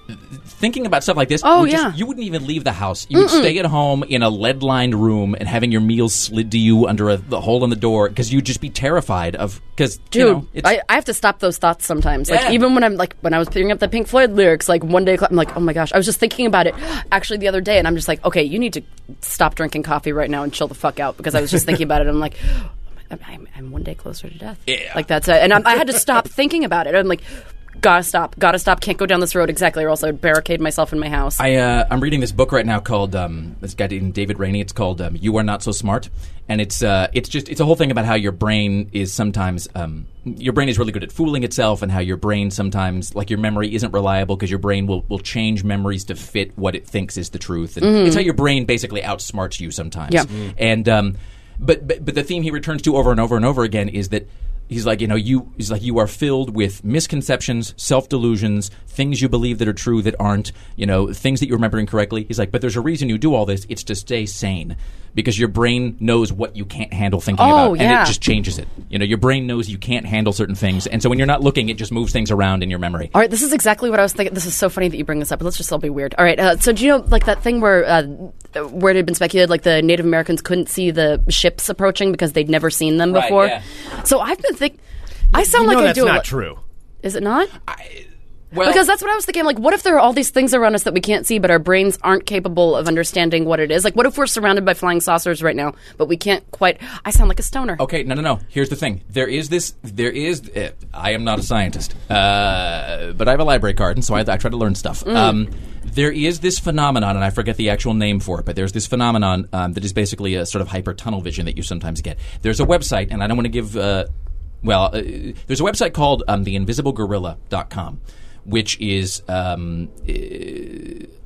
Thinking about stuff like this, Oh, would just- yeah. you wouldn't even leave the house. You would stay at home in a lead-lined room and having your meals slid to you under a, the hole in the door because you'd just be terrified of because Dude, you know, it's, I, I have to stop those thoughts sometimes. Like Yeah. even when I'm like when I was picking up the Pink Floyd lyrics, like one day I'm like, oh my gosh, I was just thinking about it actually the other day, and I'm just like, okay, you need to stop drinking coffee right now and chill the fuck out because I was just thinking about it. I'm like. Oh, I'm, I'm, I'm one day closer to death. Yeah. Like that's it. And I'm, I had to stop thinking about it. I'm like, gotta stop, gotta stop, can't go down this road exactly, or else I would barricade myself in my house. I, uh, I'm reading this book right now called um, this guy named David McRaney. It's called um, "You Are Not So Smart," and it's uh, it's just it's a whole thing about how your brain is sometimes um, your brain is really good at fooling itself, and how your brain sometimes like your memory isn't reliable because your brain will will change memories to fit what it thinks is the truth, and it's how your brain basically outsmarts you sometimes. Yeah. Mm. and um, but, but but the theme he returns to over and over and over again is that he's like you know you he's like you are filled with misconceptions self delusions things you believe that are true that aren't you know things that you remember incorrectly. He's like but there's a reason you do all this. It's to stay sane because your brain knows what you can't handle thinking Oh, about and yeah. it just changes it you know your brain knows you can't handle certain things and so when you're not looking it just moves things around in your memory All right, this is exactly what I was thinking. This is so funny that you bring this up. Let's just all be weird. All right, uh, so do you know like that thing where uh, where it had been speculated like the Native Americans couldn't see the ships approaching because they'd never seen them Right, before? yeah. So I've been thinking. I sound you like know I that's do. a not lot- true. Is it not? Well Because that's what I was thinking. Like, what if there are all these things around us that we can't see, but our brains aren't capable of understanding what it is? Like, what if we're surrounded by flying saucers right now, but we can't quite? I sound like a stoner. Okay, no, no, no. Here's the thing. There is this. There is. Uh, I am not a scientist, uh, but I have a library card, and so I, I try to learn stuff. Um, there is this phenomenon, and I forget the actual name for it, but there's this phenomenon um, that is basically a sort of hyper tunnel vision that you sometimes get. There's a website, and I don't want to give. Uh, well, uh, there's a website called um, theinvisiblegorilla.com, which is um,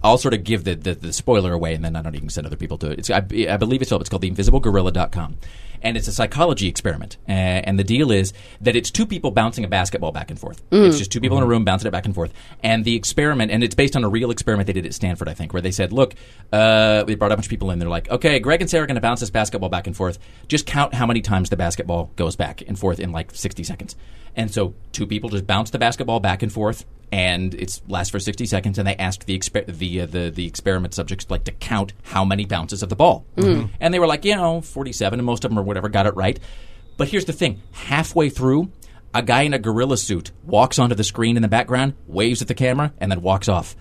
I'll sort of give the, the, the spoiler away, and then I don't even send other people to it. It's, I, I believe it's, called, it's called theinvisiblegorilla.com. And it's a psychology experiment. Uh, and the deal is that it's two people bouncing a basketball back and forth. It's just two people in a room bouncing it back and forth. And the experiment, and it's based on a real experiment they did at Stanford, I think, where they said, look, uh, they brought a bunch of people in. They're like, okay, Greg and Sarah are going to bounce this basketball back and forth. Just count how many times the basketball goes back and forth in like 60 seconds. And so two people just bounce the basketball back and forth, and it lasts for 60 seconds. And they asked the exper- the, uh, the the experiment subjects like to count how many bounces of the ball, and they were like, you know, 47, and most of them or whatever got it right. But here's the thing: halfway through, a guy in a gorilla suit walks onto the screen in the background, waves at the camera, and then walks off.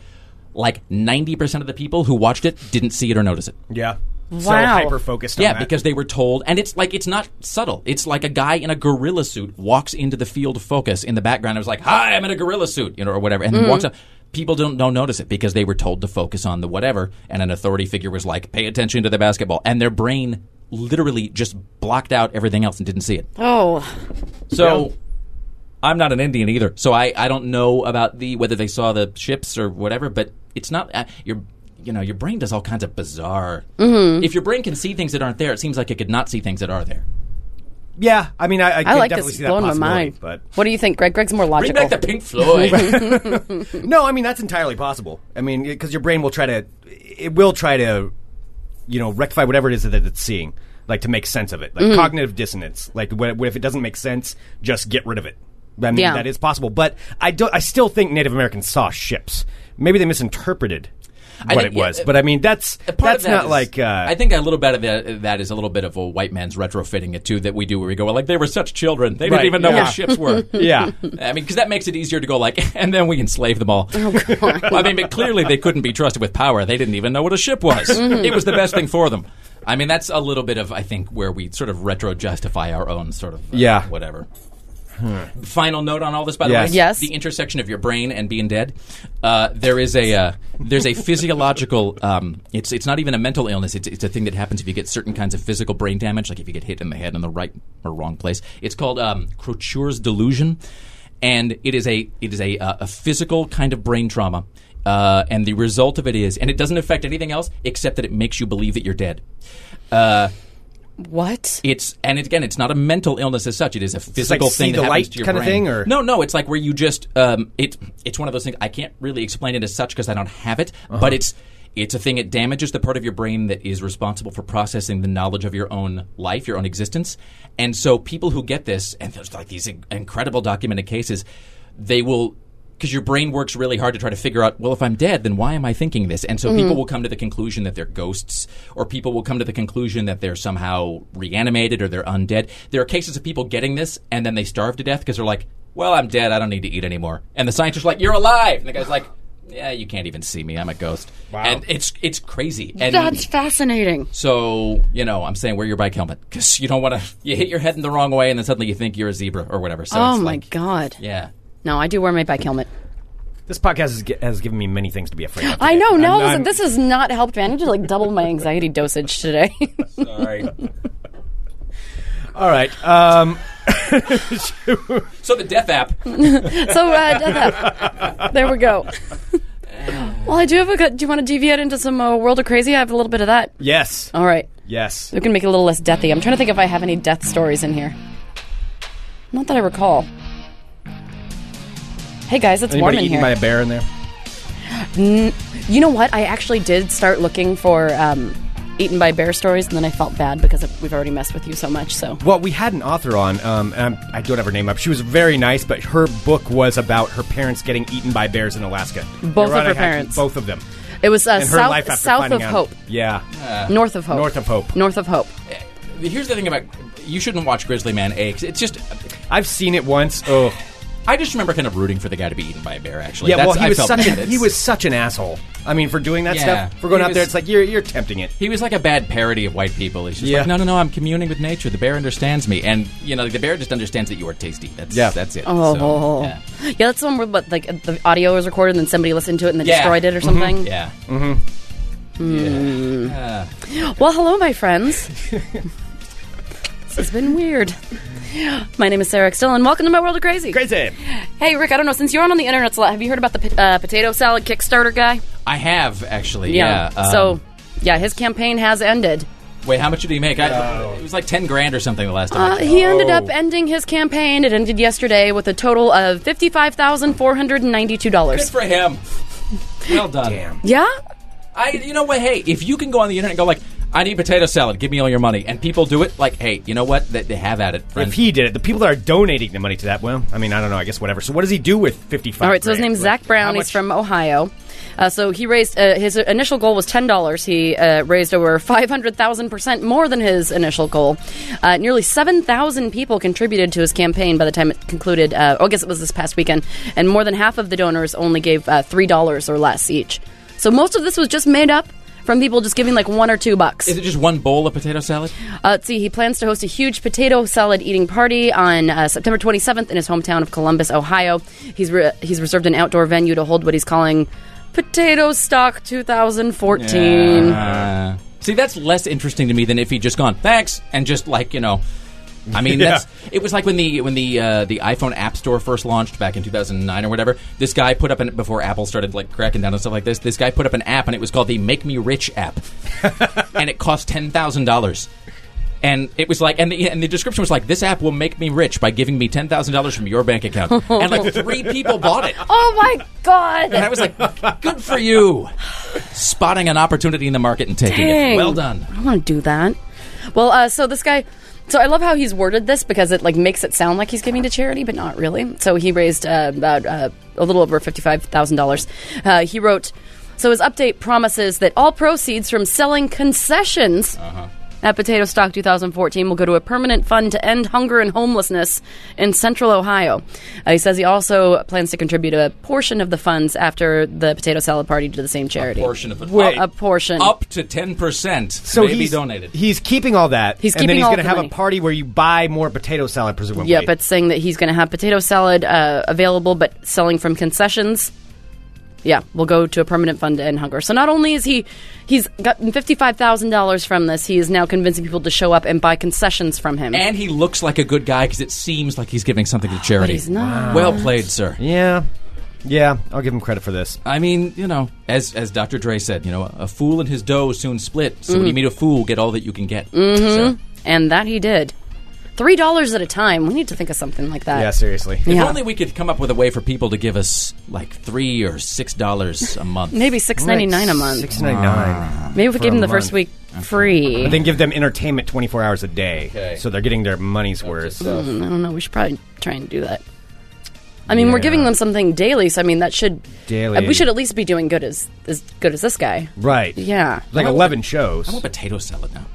Like 90% of the people who watched it didn't see it or notice it. Yeah. So Wow. hyper focused on Yeah, that. because they were told, and it's like it's not subtle. It's like a guy in a gorilla suit walks into the field of focus in the background. and was like, "Hi, I'm in a gorilla suit," you know, or whatever, and then walks up. People don't don't notice it because they were told to focus on the whatever, and an authority figure was like, "Pay attention to the basketball," and their brain literally just blocked out everything else and didn't see it. Oh, So. I'm not an Indian either, so I, I don't know about the whether they saw the ships or whatever. But it's not uh, your you know your brain does all kinds of bizarre. Mm-hmm. If your brain can see things that aren't there, it seems like it could not see things that are there. yeah, I mean, I, I, I can like definitely this. see that Blowing my mind. but What do you think, Greg? Greg's more Bring logical. back the Pink Floyd. No, I mean that's entirely possible. I mean, because your brain will try to, it will try to, you know, rectify whatever it is that it's seeing, like to make sense of it, Mm-hmm. like cognitive dissonance. Like what, what if it doesn't make sense, just get rid of it. I mean, Yeah. that is possible. But I don't. I still think Native Americans saw ships. Maybe they misinterpreted I what think- it was. yeah, but I mean, that's that's that not is- like. Uh, I think a little bit of that, that is a little bit of a white man's retrofitting it too that we do where we go well, like they were such children they Right, didn't even know yeah. what ships were. yeah. I mean, because that makes it easier to go like, and then we enslave them all. Well, I mean, but clearly they couldn't be trusted with power. They didn't even know what a ship was. It was the best thing for them. I mean, that's a little bit of I think where we sort of retro justify our own sort of uh, Yeah. whatever. Final note on all this, by the Yes. way, Yes. the intersection of your brain and being dead. Uh, there is a uh, there's a physiological. Um, it's it's not even a mental illness. It's it's a thing that happens if you get certain kinds of physical brain damage, like if you get hit in the head in the right or wrong place. It's called um, Cotard's delusion, and it is a it is a uh, a physical kind of brain trauma. Uh, and the result of it is, and it doesn't affect anything else except that it makes you believe that you're dead. Uh, what? it's and it, again, it's not a mental illness as such. It is a physical like thing that happens light to your kinda brain. thing, or- no, no, it's like where you just um, it it's one of those things. I can't really explain it as such because I don't have it, Uh-huh. but it's it's a thing. It damages the part of your brain that is responsible for processing the knowledge of your own life, your own existence, and so people who get this, and there's like these incredible documented cases, they will. Because your brain works really hard to try to figure out, well, if I'm dead, then why am I thinking this? And so mm-hmm. people will come to the conclusion that they're ghosts, or people will come to the conclusion that they're somehow reanimated or they're undead. There are cases of people getting this and then they starve to death because they're like, well, I'm dead. I don't need to eat anymore. And the scientists are like, you're alive. And the guy's like, yeah, you can't even see me. I'm a ghost. Wow. And it's it's crazy. And That's fascinating. so you know, I'm saying wear your bike helmet because you don't want to. You hit your head in the wrong way, and then suddenly you think you're a zebra or whatever. So oh it's my like, god. Yeah, No, I do wear my bike helmet. This podcast has, has given me many things to be afraid of. I today. know. I'm- No, I'm- this has not helped me. I need to like double my anxiety dosage today. Sorry. All right. Um, so the death app. so uh, death app. there we go. well, I do have a. good- Do you want to deviate into some uh, world of crazy? I have a little bit of that. yes. All right. Yes. We can make it a little less deathy. I'm trying to think if I have any death stories in here. Not that I recall. Hey guys, it's warm Anybody in eaten here. by a bear in there? You know what? I actually did start looking for um, eaten by bear stories, and then I felt bad because we've already messed with you so much. So Well, we had an author on, um, and I'm, I don't have her name up. She was very nice, but her book was about her parents getting eaten by bears in Alaska. Both of her Ironic, parents. Both of them. it was uh, And her life south after south finding of out. Hope, Yeah. north of Hope, North of Hope. north of Hope. Here's the thing about you shouldn't watch Grizzly Man A. 'cause It's just I've seen it once. Oh. I just remember kind of rooting for the guy to be eaten by a bear. Actually, Yeah, That's, well, he I was felt such bad. a, he was such an asshole. I mean, for doing that Yeah. stuff, for going He out there, it's like you're you're tempting it. He was like a bad parody of white people. He's just Yeah. like, no, no, no, I'm communing with nature. The bear understands me, and you know, the bear just understands that you are tasty. That's Yeah. that's it. Oh, So, yeah. yeah. that's the one where what, like the audio was recorded, and then somebody listened to it and then Yeah. destroyed it or something. Yeah. Hmm. Yeah. Well, hello, my friends. this has been weird. My name is Sarah X. Still, and welcome to my world of crazy. Crazy. Hey, Rick, I don't know. Since you're on, on the internet a lot, have you heard about the po- uh, potato salad Kickstarter guy? I have actually. Yeah. Um, so, yeah, his campaign has ended. wait, how much did he make? I, it was like ten grand or something the last time. Uh, I checked. he ended up ending his campaign. It ended yesterday with a total of fifty-five thousand four hundred and ninety-two Good dollars. for him. Well done. Damn. Yeah, I, you know what? Hey, if you can go on the internet and go like, I need potato salad, give me all your money, and people do it, like, hey, you know what? They, they have at it. Friend. If he did it, the people that are donating the money to that, well, I mean, I don't know. I guess whatever. So, what does he do with fifty-five? All right, so his grand? name's Like, Zach Brown. He's much- from Ohio. Uh, so he raised uh, his initial goal was ten dollars. He uh, raised over five hundred thousand percent more than his initial goal. Uh, nearly seven thousand people contributed to his campaign by the time it concluded. Uh, oh, I guess it was this past weekend, and more than half of the donors only gave uh, three dollars or less each. So most of this was just made up from people just giving like one or two bucks. Is it just one bowl of potato salad? Uh, let's see, he plans to host a huge potato salad eating party on uh, September 27th in his hometown of Columbus, Ohio. He's re- he's reserved an outdoor venue to hold what he's calling Potato Stock 2014. Uh, see, that's less interesting to me than if he'd just gone thanks and just like you know. I mean, Yeah. it was like when the when the uh, the iPhone App Store first launched back in 2009 or whatever. This guy put up an before Apple started like cracking down on stuff like this. This guy put up an app and it was called the Make Me Rich app, and it cost ten thousand dollars. And it was like, and the, and the description was like, "This app will make me rich by giving me ten thousand dollars from your bank account." and like three people bought it. Oh my god! And I was like, good for you. Spotting an opportunity in the market and taking Dang. it. Well done. I want to do that. Well, uh, so this guy. So I love how he's worded this because it like makes it sound like he's giving to charity, but not really. So he raised uh, about uh, a little over fifty-five thousand dollars. Uh, he wrote. So his update promises that all proceeds from selling concessions. At Potato Stock 2014 will go to a permanent fund to end hunger and homelessness in central Ohio. Uh, he says he also plans to contribute a portion of the funds after the potato salad party to the same charity. A portion of it. Wait. A portion. Up to 10% So may be he's donated. He's keeping all that. He's keeping and then keeping he's all going to have money. a party where you buy more potato salad, presumably. Yeah, but saying that he's going to have potato salad uh, available, but selling from concessions. Yeah, will go to a permanent fund to end hunger. So not only is he he's gotten fifty five thousand dollars from this, he is now convincing people to show up and buy concessions from him. and he looks like a good guy because it seems like he's giving something to charity. he's not. Well played, sir. yeah, yeah, I'll give him credit for this. I mean, you know, as as Dr. Dre said, you know, a fool and his dough soon split. So when you meet a fool, get all that you can get. Mm-hmm. and that he did. Three dollars at a time. We need to think of something like that. Yeah, seriously. If Yeah. only we could come up with a way for people to give us like three or six dollars a month. Maybe six ninety nine a month. Six ninety nine. Maybe if we for give a them the first month. week free. Then give them entertainment twenty four hours a day, Okay. so they're getting their money's worth. I don't know. We should probably try and do that. I mean, we're Yeah. giving them something daily, so I mean that should Daily. uh, we should at least be doing good as as good as this guy. Right. Yeah, Like I want- eleven shows. I want potato salad now.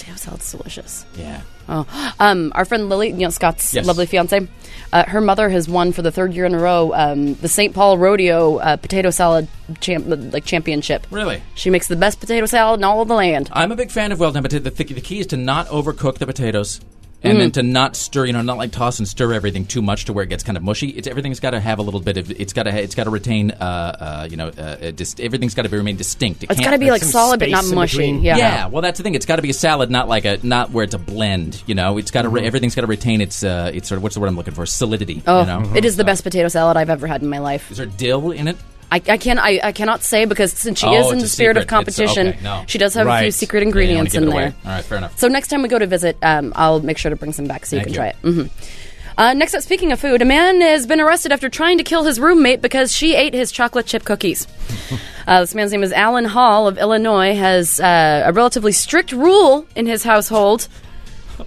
Potato salad's delicious. Yeah. Oh, um, our friend Lily, you know Scott's Yes. lovely fiance, uh, her mother has won for the third year in a row um, the St. Paul Rodeo uh, Potato Salad champ- like championship. Really? She makes the best potato salad in all of the land. I'm a big fan of well done potato. The, the key is to not overcook the potatoes. And Mm. then to not stir, you know, not like toss and stir everything too much to where it gets kind of mushy. It's everything's got to have a little bit of. It's got to. It's got to retain. Uh, uh, you know, uh, uh, dis- everything's got to be remain distinct. It It's can't- got to be like solid but not mushy. Yeah. yeah. well, that's the thing. It's got to be a salad, not like a not where it's a blend. You know, it's got to Mm-hmm. re- everything's got to retain its uh, its sort of what's the word I'm looking for? Solidity. Oh, you know? it is the best potato salad I've ever had in my life. Is there dill in it? I, I can I, I cannot say because since she Oh, is in it's the a spirit of secret. It's- competition, okay, no. she does have a few Right. secret Yeah, you don't wanna ingredients give in it away. there. All right, fair enough. So next time we go to visit, um, I'll make sure to bring some back so you Thank can try it. hmm Uh, next up, speaking of food, a man has been arrested after trying to kill his roommate because she ate his chocolate chip cookies. uh, this man's name is Alan Hall of Illinois. Has uh, a relatively strict rule in his household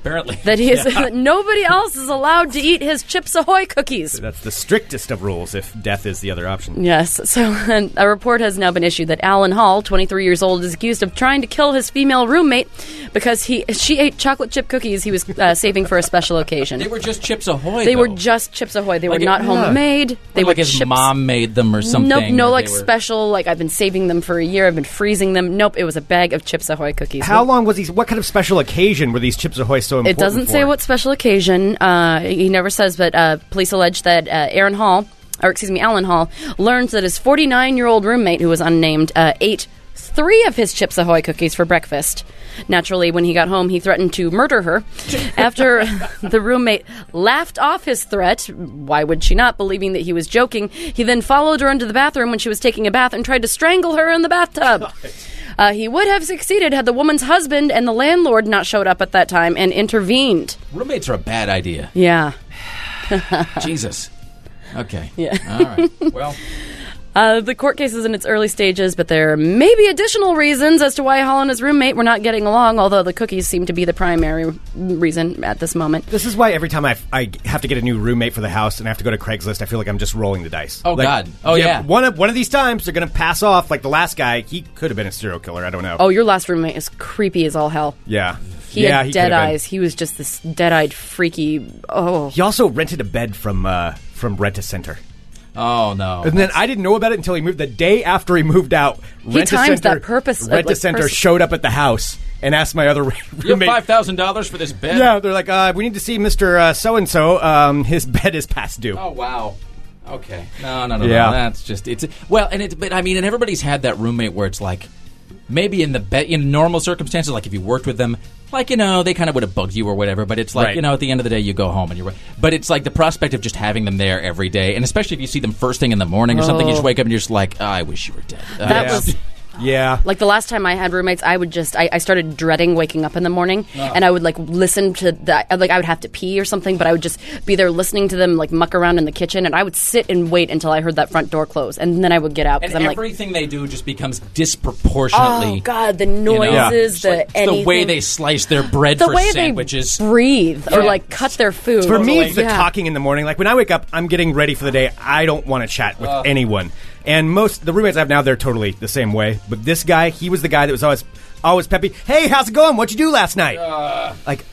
Apparently, that he is Yeah. nobody else is allowed to eat his Chips Ahoy cookies. That's the strictest of rules if death is the other option. Yes. So a report has now been issued that Alan Hall, 23 years old, is accused of trying to kill his female roommate because he she ate chocolate chip cookies he was uh, saving for a special occasion. They were just Chips Ahoy. They were just Chips Ahoy. They Like were it- not yeah. homemade. They like were his chips. mom made them or something. Nope, no like they were- special. Like I've been saving them for a year. I've been freezing them. Nope, it was a bag of Chips Ahoy cookies. How long was these? What kind of special occasion were these Chips Ahoy so important It doesn't say for? what special occasion. Uh, he never says, but uh, police allege that uh, Aaron Hall, or excuse me, Alan Hall, learns that his 49 year old roommate, who was unnamed, uh, ate three of his Chips Ahoy cookies for breakfast. Naturally, when he got home, he threatened to murder her. After the roommate laughed off his threat, why would she not, believing that he was joking, he then followed her into the bathroom when she was taking a bath and tried to strangle her in the bathtub. Uh, he would have succeeded had the woman's husband and the landlord not showed up at that time and intervened. roommates are a bad idea. Yeah. Jesus. Okay. Yeah. All right. Well, Uh, the court case is in its early stages, but there may be additional reasons as to why Hall and his roommate were not getting along, although the cookies seem to be the primary reason at this moment. This is why every time I, I have to get a new roommate for the house and I have to go to Craigslist, I feel like I'm just rolling the dice. Oh, Like, God. Oh, yeah. One of one of these times they're going to pass off. Like the last guy, he could have been a serial killer. I don't know. Oh, your last roommate is creepy as all hell. yeah. He yeah, had he dead could have been. eyes. He was just this dead-eyed, freaky. Oh, He also rented a bed from uh, from Rent a Center. Oh no. And then I didn't know about it until he moved. The day after he moved out, Rent a timed Center, that purpose- Rent a like, Center pers- showed up at the house and asked my other You have roommate. five thousand dollars for this bed? yeah, they're like, uh, we need to see Mister So and So. Um, his bed is past due. Oh wow. Okay. No, no, no, Yeah. no. That's just it's well, and it. but I mean, and everybody's had that roommate where it's like maybe in the be- in normal circumstances, like if you worked with them, like you know they kind of would have bugged you or whatever. But it's like Right. you know at the end of the day you go home and you're. But it's like the prospect of just having them there every day, and especially if you see them first thing in the morning or something, you just Oh. wake up and you're just like, oh, I wish you were dead. Uh, that yeah. was Yeah. like the last time I had roommates. I would just I, I started dreading waking up in the morning, ah. and I would like listen to the like I would have to pee or something, but I would just be there listening to them like muck around in the kitchen, and I would sit and wait until I heard that front door close, and then I would get out and because I'm like. everything they do just becomes disproportionately. Oh God! The you know? noises, the like, the way they slice their bread the for way sandwiches. they breathe or Yeah. like cut their food. For me, it's the Yeah. talking in the morning. Like when I wake up, I'm getting ready for the day. I don't want to chat with uh. anyone. And most the roommates I have now, they're totally the same way. But this guy, he was the guy that was always always peppy. Hey, how's it going? What'd you do last night? Uh. like,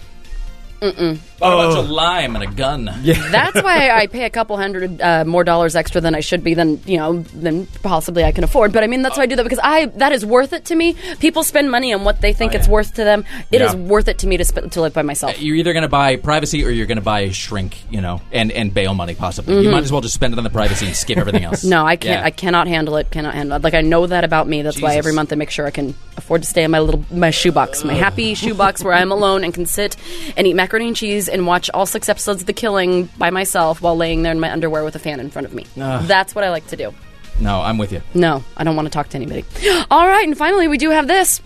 Bought a bunch of lime and a gun. Yeah. That's why I pay a couple hundred uh, more dollars extra than I should be than you know than possibly I can afford. But I mean that's why I do that because I that is worth it to me. People spend money on what they think Oh, it's yeah. worth to them. It is Yeah. worth it to me to sp- to live by myself. You're either going to buy privacy or you're going to buy a shrink, you know, and, and bail money possibly. You might as well just spend it on the privacy and skip everything else. Mm-hmm. No, I can't. Yeah. I cannot handle it. Cannot handle it. Like I know that about me. That's why Jesus. every month I make sure I can afford to stay in my little my shoebox, my happy shoebox where I'm alone and can sit and eat macaroni and cheese and watch all six episodes of The Killing by myself while laying there in my underwear with a fan in front of me. That's what I like to do. No, I'm with you. No, I don't want to talk to anybody. All right, and finally, we do have this.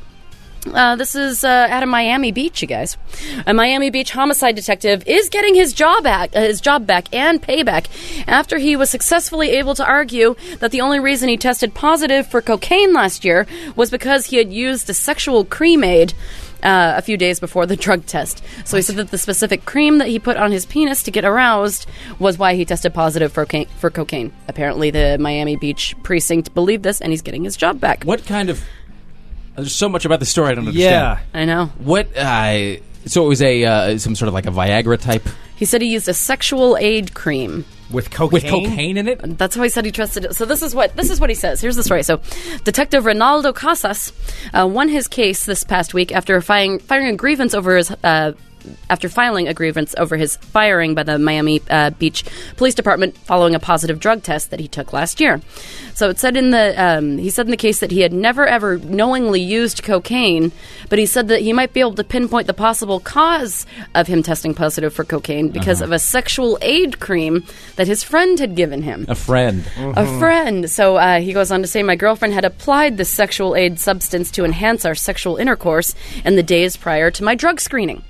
Uh, this is uh, out of Miami Beach, you guys. A Miami Beach homicide detective is getting his job back, uh, his job back and payback after he was successfully able to argue that the only reason he tested positive for cocaine last year was because he had used a sexual cream aid uh, a few days before the drug test. So he said that the specific cream that he put on his penis to get aroused was why he tested positive for, ca- for cocaine. Apparently, the Miami Beach precinct believed this, and he's getting his job back. What kind of. There's so much about the story I don't understand. yeah. I know. What. Uh, so it was a uh, some sort of like a Viagra type He said he used a sexual aid cream. With cocaine. with cocaine in it. That's how he said he trusted it. So this is what this is what he says. Here's the story. So, Detective Ronaldo Casas uh, won his case this past week after firing, firing a grievance over his uh, after filing a grievance over his firing by the Miami uh, Beach Police Department following a positive drug test that he took last year. So it said in the um, he said in the case that he had never ever knowingly used cocaine, but he said that he might be able to pinpoint the possible cause of him testing positive for cocaine because of a sexual aid cream that his friend had given him A friend. a friend. So uh, he goes on to say, My girlfriend had applied this sexual aid substance to enhance our sexual intercourse in the days prior to my drug screening.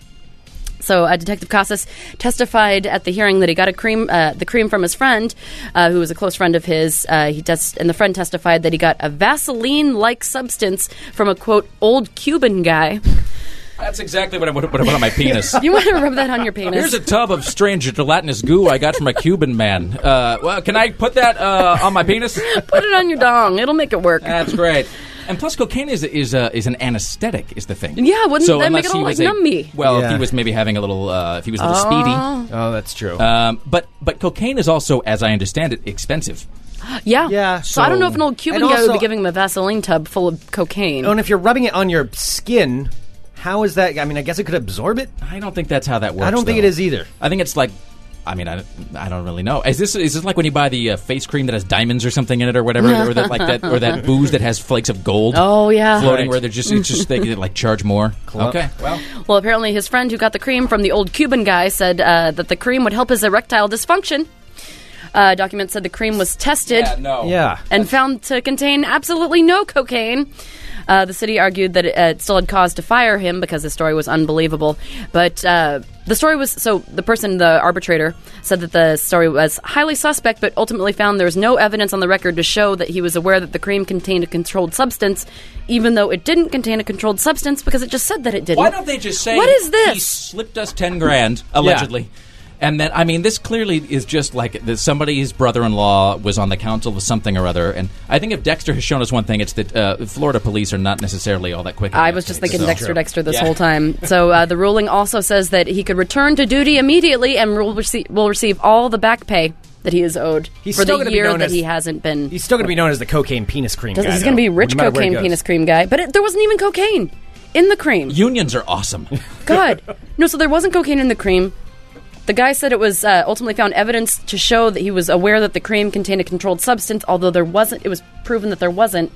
So, uh, Detective Casas testified at the hearing that he got a cream, uh, the cream from his friend, uh, who was a close friend of his. Uh, he test- and the friend testified that he got a Vaseline-like substance from a quote old Cuban guy. That's exactly what I would have put on my penis. You want to rub that on your penis? Here's a tub of strange gelatinous goo I got from a Cuban man. Uh, well, can I put that uh, on my penis? Put it on your dong; it'll make it work. That's great. And plus, cocaine is is uh, is an anesthetic. Is the thing? Yeah, wouldn't that make unless it he all, was like, a- numb me? Well, if he was maybe having a little, uh, if he was a little speedy. Oh, that's true. Um, but but cocaine is also, as I understand it, expensive. Yeah. Yeah, So, I don't know if an old Cuban and guy would also- be giving him a Vaseline tub full of cocaine. Oh, and if you're rubbing it on your skin, how is that? I mean, I guess it could absorb it. I don't think that's how that works. I don't think though. it is either. I think it's like. I mean, I, I don't really know. Is this is this like when you buy the uh, face cream that has diamonds or something in it, or whatever, or that like that, or that booze that has flakes of gold Oh yeah. floating, Right. where they're just it's just they could, like charge more. Okay, well, Well, apparently his friend who got the cream from the old Cuban guy said uh, that the cream would help his erectile dysfunction. Uh, document said the cream was tested yeah, no, Yeah. and found to contain absolutely no cocaine. Uh, the city argued that it, uh, it still had cause to fire him because the story was unbelievable. But uh, the story was so the person, the arbitrator, said that the story was highly suspect, but ultimately found there was no evidence on the record to show that he was aware that the cream contained a controlled substance, even though it didn't contain a controlled substance because it just said that it didn't. Why don't they just say What is this? He slipped us ten grand allegedly. And then, I mean, this clearly is just like that somebody's brother-in-law was on the council of something or other. And I think if Dexter has shown us one thing, it's that uh, Florida police are not necessarily all that quick. I was just uptake, thinking so- Dexter Dexter this Yeah. whole time. So uh, the ruling also says that he could return to duty immediately and will receive, will receive all the back pay that he is owed He's for still the gonna be year known that as- he hasn't been. He's still going to be known as the cocaine penis cream Does- guy. he's going to be though, rich no matter where he cocaine penis cream guy, but it, there wasn't even cocaine in the cream. Unions are awesome. God, no. So there wasn't cocaine in the cream. The guy said it was uh, ultimately found evidence to show that he was aware that the cream contained a controlled substance, although there wasn't. It was proven that there wasn't.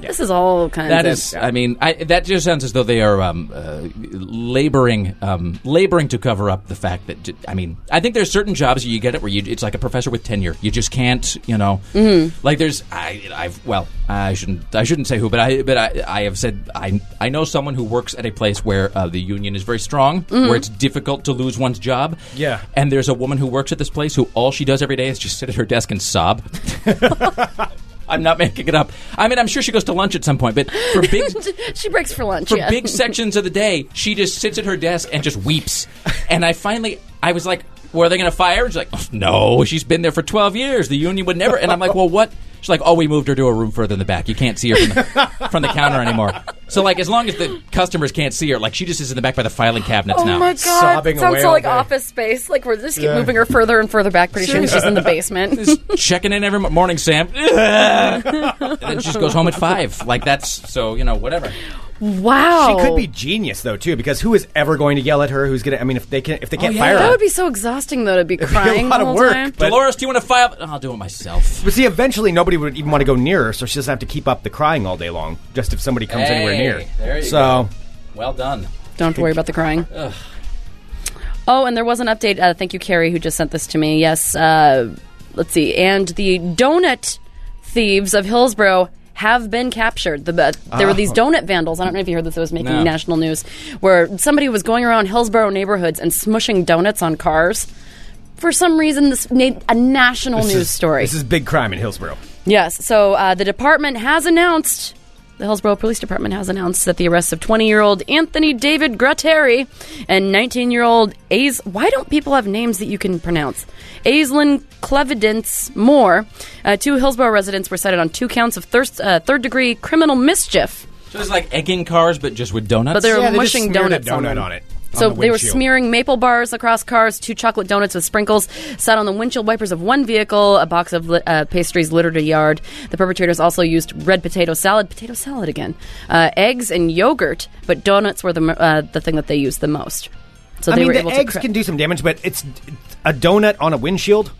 This is all kinds That of. is, I mean, I, that just sounds as though they are um, uh, laboring, um, laboring to cover up the fact that. j- I mean, I think there's certain jobs you get it where you, it's like a professor with tenure. You just can't, you know, Mm-hmm. like there's, I, I've, well, I shouldn't, I shouldn't say who, but I, but I, I have said I, I know someone who works at a place where uh, the union is very strong, Mm-hmm. where it's difficult to lose one's job. Yeah. and there's a woman who works at this place who all she does every day is just sit at her desk and sob. I'm not making it up. I mean, I'm sure she goes to lunch at some point, but for big she breaks for lunch. for yeah. big sections of the day, she just sits at her desk and just weeps. And I finally, I was like, "Were they going to fire?" her? She's like, "Oh, "No, she's been there for twelve years. The union would never." And I'm like, "Well, what?" She's like, "Oh, we moved her to a room further in the back. You can't see her from the, from the counter anymore." So, like, as long as the customers can't see her, like, she just is in the back by the filing cabinets Oh now. my god! Sobbing Sounds away so all like day. Office Space. Like we're just keep moving her further and further back. Pretty soon she's in the basement. Just checking in every mo- morning, Sam. and then she just goes home at five. Like that's so you know whatever. Wow, She could be genius though too, because who is ever going to yell at her? Who's going to? I mean, if they can, if they can't yeah. fire her, That her, would be so exhausting though to be be a crying lot the of work, time. but- Dolores, do you want to file? I'll do it myself. But see, eventually nobody would even want to go near her, so she doesn't have to keep up the crying all day long. Just if somebody comes anywhere near. Hey, there you so Well done. Don't have to worry about the crying. Oh, and there was an update. Uh, thank you, Carrie, who just sent this to me. Yes, uh, let's see. And the donut thieves of Hillsboro have been captured. The, uh, there were these donut vandals. I don't know if you heard this. It was making No. national news, where somebody was going around Hillsboro neighborhoods and smushing donuts on cars. For some reason, this made a national this news is, story. This is big crime in Hillsboro. Yes. So uh, the department has announced, the Hillsboro Police Department has announced that the arrests of 20 year old Anthony David Gratteri and 19 year old Az. Why don't people have names that you can pronounce? Aislinn Clevidence Moore, uh, two Hillsboro residents, were cited on two counts of thirst, uh, third degree criminal mischief. So it's like egging cars, but just with donuts. But they were Yeah, they just mushing smeared a donuts on, donut them. on it, on So the they were smearing maple bars across cars, two chocolate donuts with sprinkles sat on the windshield wipers of one vehicle, a box of li- uh, pastries littered a yard. The perpetrators also used red potato salad, potato salad again, uh, eggs and yogurt, but donuts were the uh, the thing that they used the most. So I they mean, were the able eggs to. cra- can do some damage, but it's a donut on a windshield.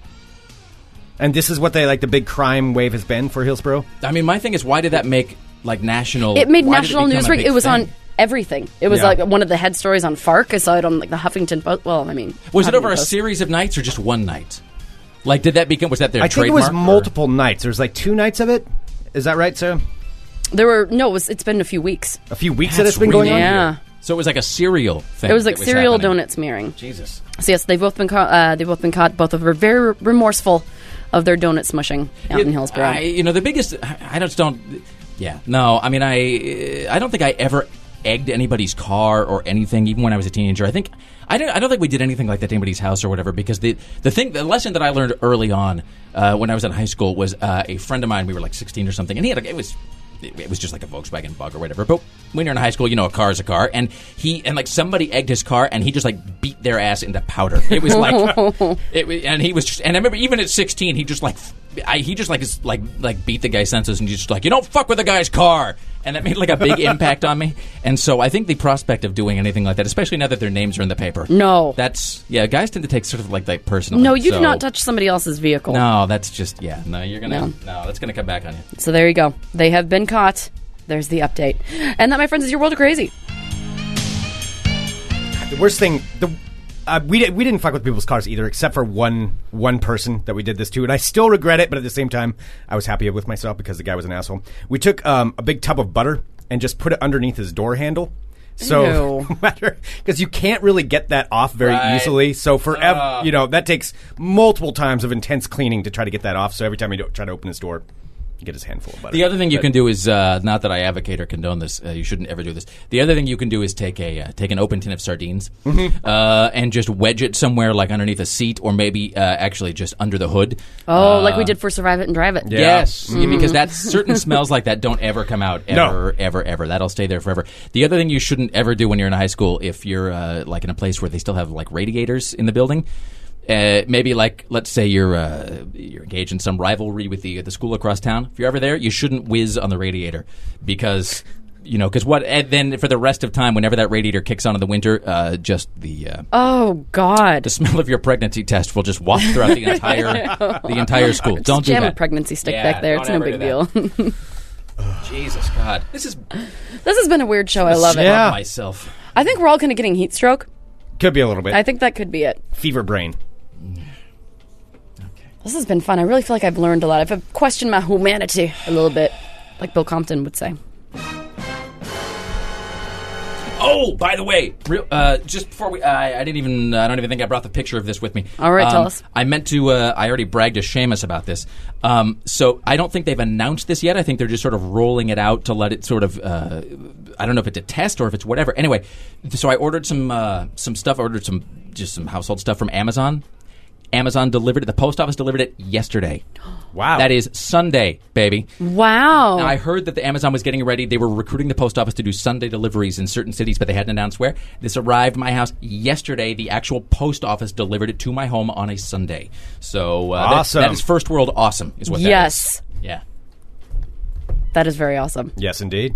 And this is what they like the big crime wave has been for Hillsboro. I mean, my thing is, why did that make like national? it made national become news. a It was thing? on everything. It was Yeah. like one of the head stories on Fark. I saw it on like the Huffington Post. Well, I mean, Was it over Huffington a Post. series of nights or just one night? Like, did that become? Was that their I think it trademark? was or- multiple nights. There was like two nights of it. Is that right, Sarah? There were no. It was, it's been a few weeks. A few weeks that That's it's been going really on. Yeah. So it was like a cereal thing. It was like that cereal happening. donut smearing. Jesus. So yes, they've both been caught. Uh, they've both been caught. Both of them are very remorseful of their donut smushing out in Yeah, Hillsboro. I, you know, the biggest. I I just don't. Yeah, no. I mean, I I don't think I ever egged anybody's car or anything, even when I was a teenager. I think I don't. I don't think we did anything like that to anybody's house or whatever. Because the the thing, the lesson that I learned early on uh, when I was in high school was uh, a friend of mine. We were like sixteen or something, and he had a, it was. It was just like a Volkswagen Bug or whatever. But when you're in high school, you know a car is a car, and he and like somebody egged his car, and he just like beat their ass into powder. It was like, it, and he was, just, and I remember even at 16, he just like, I, he just like is like like beat the guy's senses, and he's just like, you don't fuck with the guy's car, and that made like a big impact on me. And so I think the prospect of doing anything like that, especially now that their names are in the paper, No. that's yeah, guys tend to take sort of like that personal no, you so- do not touch somebody else's vehicle. No, that's just yeah. No, you're gonna No. no, that's gonna come back on you. So there you go. They have been caught. There's the update. And that, my friends, is your world of crazy. The worst thing, the uh, we we didn't fuck with people's cars either, except for one one person that we did this to, and I still regret it. But at the same time, I was happy with myself because the guy was an asshole. We took um, a big tub of butter and just put it underneath his door handle. So matter because you can't really get that off very Right. easily. So forever, Ah. you know, that takes multiple times of intense cleaning to try to get that off. So every time you do, try to open his door, get his handful of butter. The other thing you But- can do is uh, not that I advocate or condone this. Uh, you shouldn't ever do this. The other thing you can do is take a uh, take an open tin of sardines Mm-hmm. uh, and just wedge it somewhere, like underneath a seat, or maybe uh, actually just under the hood. Oh, Uh, like we did for Survive It and Drive It. Yeah. Yes, yeah, because that certain smells like that don't ever come out No. ever, ever, ever. That'll stay there forever. The other thing you shouldn't ever do when you're in high school, if you're uh, like in a place where they still have like radiators in the building, uh, maybe like let's say you're uh, you're engaged in some rivalry with the the school across town. If you're ever there, you shouldn't whiz on the radiator because. You know, because what? And then for the rest of time, whenever that radiator kicks on in the winter, uh, just the uh, Oh God. the smell of your pregnancy test will just walk throughout the entire the entire school. Don't do Jam a pregnancy stick Yeah, back there. It's no big do deal. Jesus God, this is this has been a weird show. I love it. Yeah. myself. I think we're all kind of getting heat stroke. could be a little bit I think that could be it. fever brain. This has been fun. I really feel like I've learned a lot. I've questioned my humanity a little bit, like Bill Compton would say. Oh, by the way, real, uh, just before we, I, I didn't even, I don't even think I brought the picture of this with me. All right, Um, tell us. I meant to. Uh, I already bragged to Seamus about this. Um, so I don't think they've announced this yet. I think they're just sort of rolling it out to let it sort of. Uh, I don't know if it's a test or if it's whatever. Anyway, so I ordered some uh, some stuff. I ordered some just some household stuff from Amazon. Amazon delivered it. The post office delivered it yesterday. Wow, That is Sunday, baby. Wow. Now, I heard that the Amazon was getting ready. They were recruiting the post office to do Sunday deliveries in certain cities, but they hadn't announced where. This arrived my house yesterday. The actual post office delivered it to my home on a Sunday. So uh, that- Awesome. that is first world awesome, is what that is. yes, Yeah. that is very awesome. yes, indeed.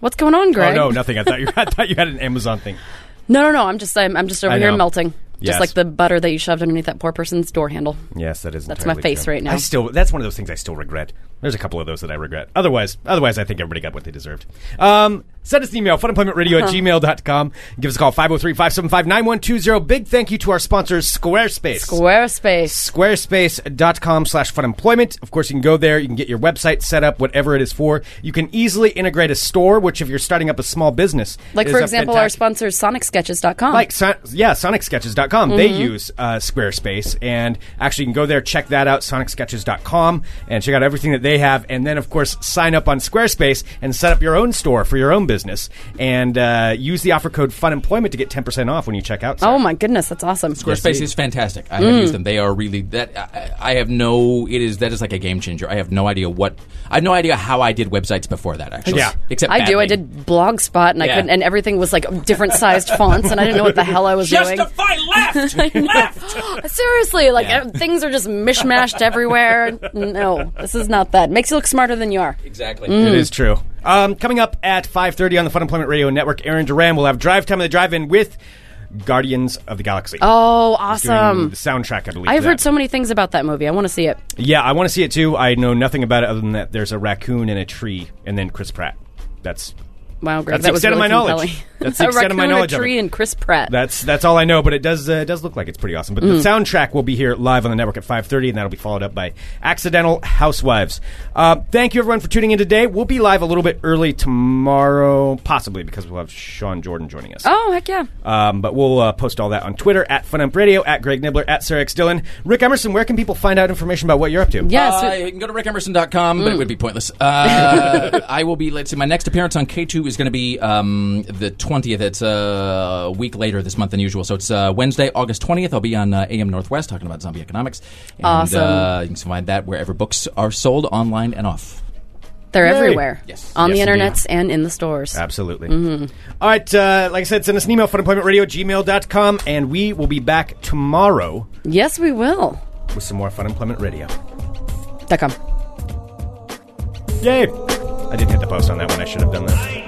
What's going on, Greg? Oh no, nothing. I thought you. I thought you had an Amazon thing. no, no, no. I'm just, I'm, I'm just over I here know. melting, Yes. just like the butter that you shoved underneath that poor person's door handle. Yes, that is. That's my face true. right now. I still. That's one of those things I still regret. There's a couple of those that I regret. Otherwise, otherwise, I think everybody got what they deserved. Um, send us an email, funemploymentradio at gmail.com. Give us a call, 503-575-9120. Big thank you to our sponsors, Squarespace. Squarespace. Squarespace.com slash funemployment. Of course, you can go there. You can get your website set up, whatever it is for. You can easily integrate a store, which if you're starting up a small business. Like, for example, our sponsor, SonicSketches.com. like son- yeah sonicsketches.com they Mm-hmm. use uh, squarespace and actually you can go there check that out sonicsketches.com and check out everything that they have and then of course sign up on squarespace and set up your own store for your own business and uh, use the offer code funemployment to get 10% off when you check out oh my goodness, that's awesome. Squarespace is fantastic. I Mm. have used them. They are really that. I, I have no. It is that is like a game changer. I have no idea what. I have no idea how I did websites before that. Actually, Yeah. Except I do. I did Blogspot, and I Yeah. couldn't, and everything was like different sized fonts, and I didn't know what the hell I was doing. Justify left, left. Seriously, like Yeah. ev- things are just mishmashed everywhere. No, this is not that. Makes you look smarter than you are. Exactly. Mm. It is true. Um, coming up at 5.30 on the Fun Employment Radio Network, Aaron Duran will have Drive Time of the Drive-In with Guardians of the Galaxy. Oh, awesome! The soundtrack, I believe. I've heard that. so many things about that movie. I want to see it. Yeah, I want to see it too. I know nothing about it other than that there's a raccoon in a tree, and then Chris Pratt. That's Wow, Greg, That's that the was extent of really my knowledge. compelling. That's the a extent of my raccoon, knowledge a of tree, it. and Chris Pratt. that's that's all I know. But it does uh, it does look like it's pretty awesome. But Mm. the soundtrack will be here live on the network at 5:30, and that'll be followed up by Accidental Housewives. Uh, thank you everyone for tuning in today. We'll be live a little bit early tomorrow, possibly because we'll have Sean Jordan joining us. oh, heck yeah! Um, but we'll uh, post all that on Twitter at Funamp Radio, at Greg Nibler, at Sarah X Dillon. Rick Emerson, where can people find out information about what you're up to? Yes, Uh, you can go to rickemerson.com, but it would be pointless. Uh, I will be, let's see, my next appearance on K2 is going to be um, the 20th. It's uh, a week later this month than usual. So it's uh, Wednesday, August 20th. I'll be on uh, AM Northwest talking about zombie economics. And, Awesome. Uh, you can find that wherever books are sold, online and off. they're Yay. everywhere. Yes. on Yes, the indeed. internets and in the stores. Absolutely. All right, uh, like I said, send us an email, funemploymentradio at gmail.com, and we will be back tomorrow Yes, we will. with some more Fun Employment Radio. Dot com. Yay! I didn't hit the post on that one. I should have done that.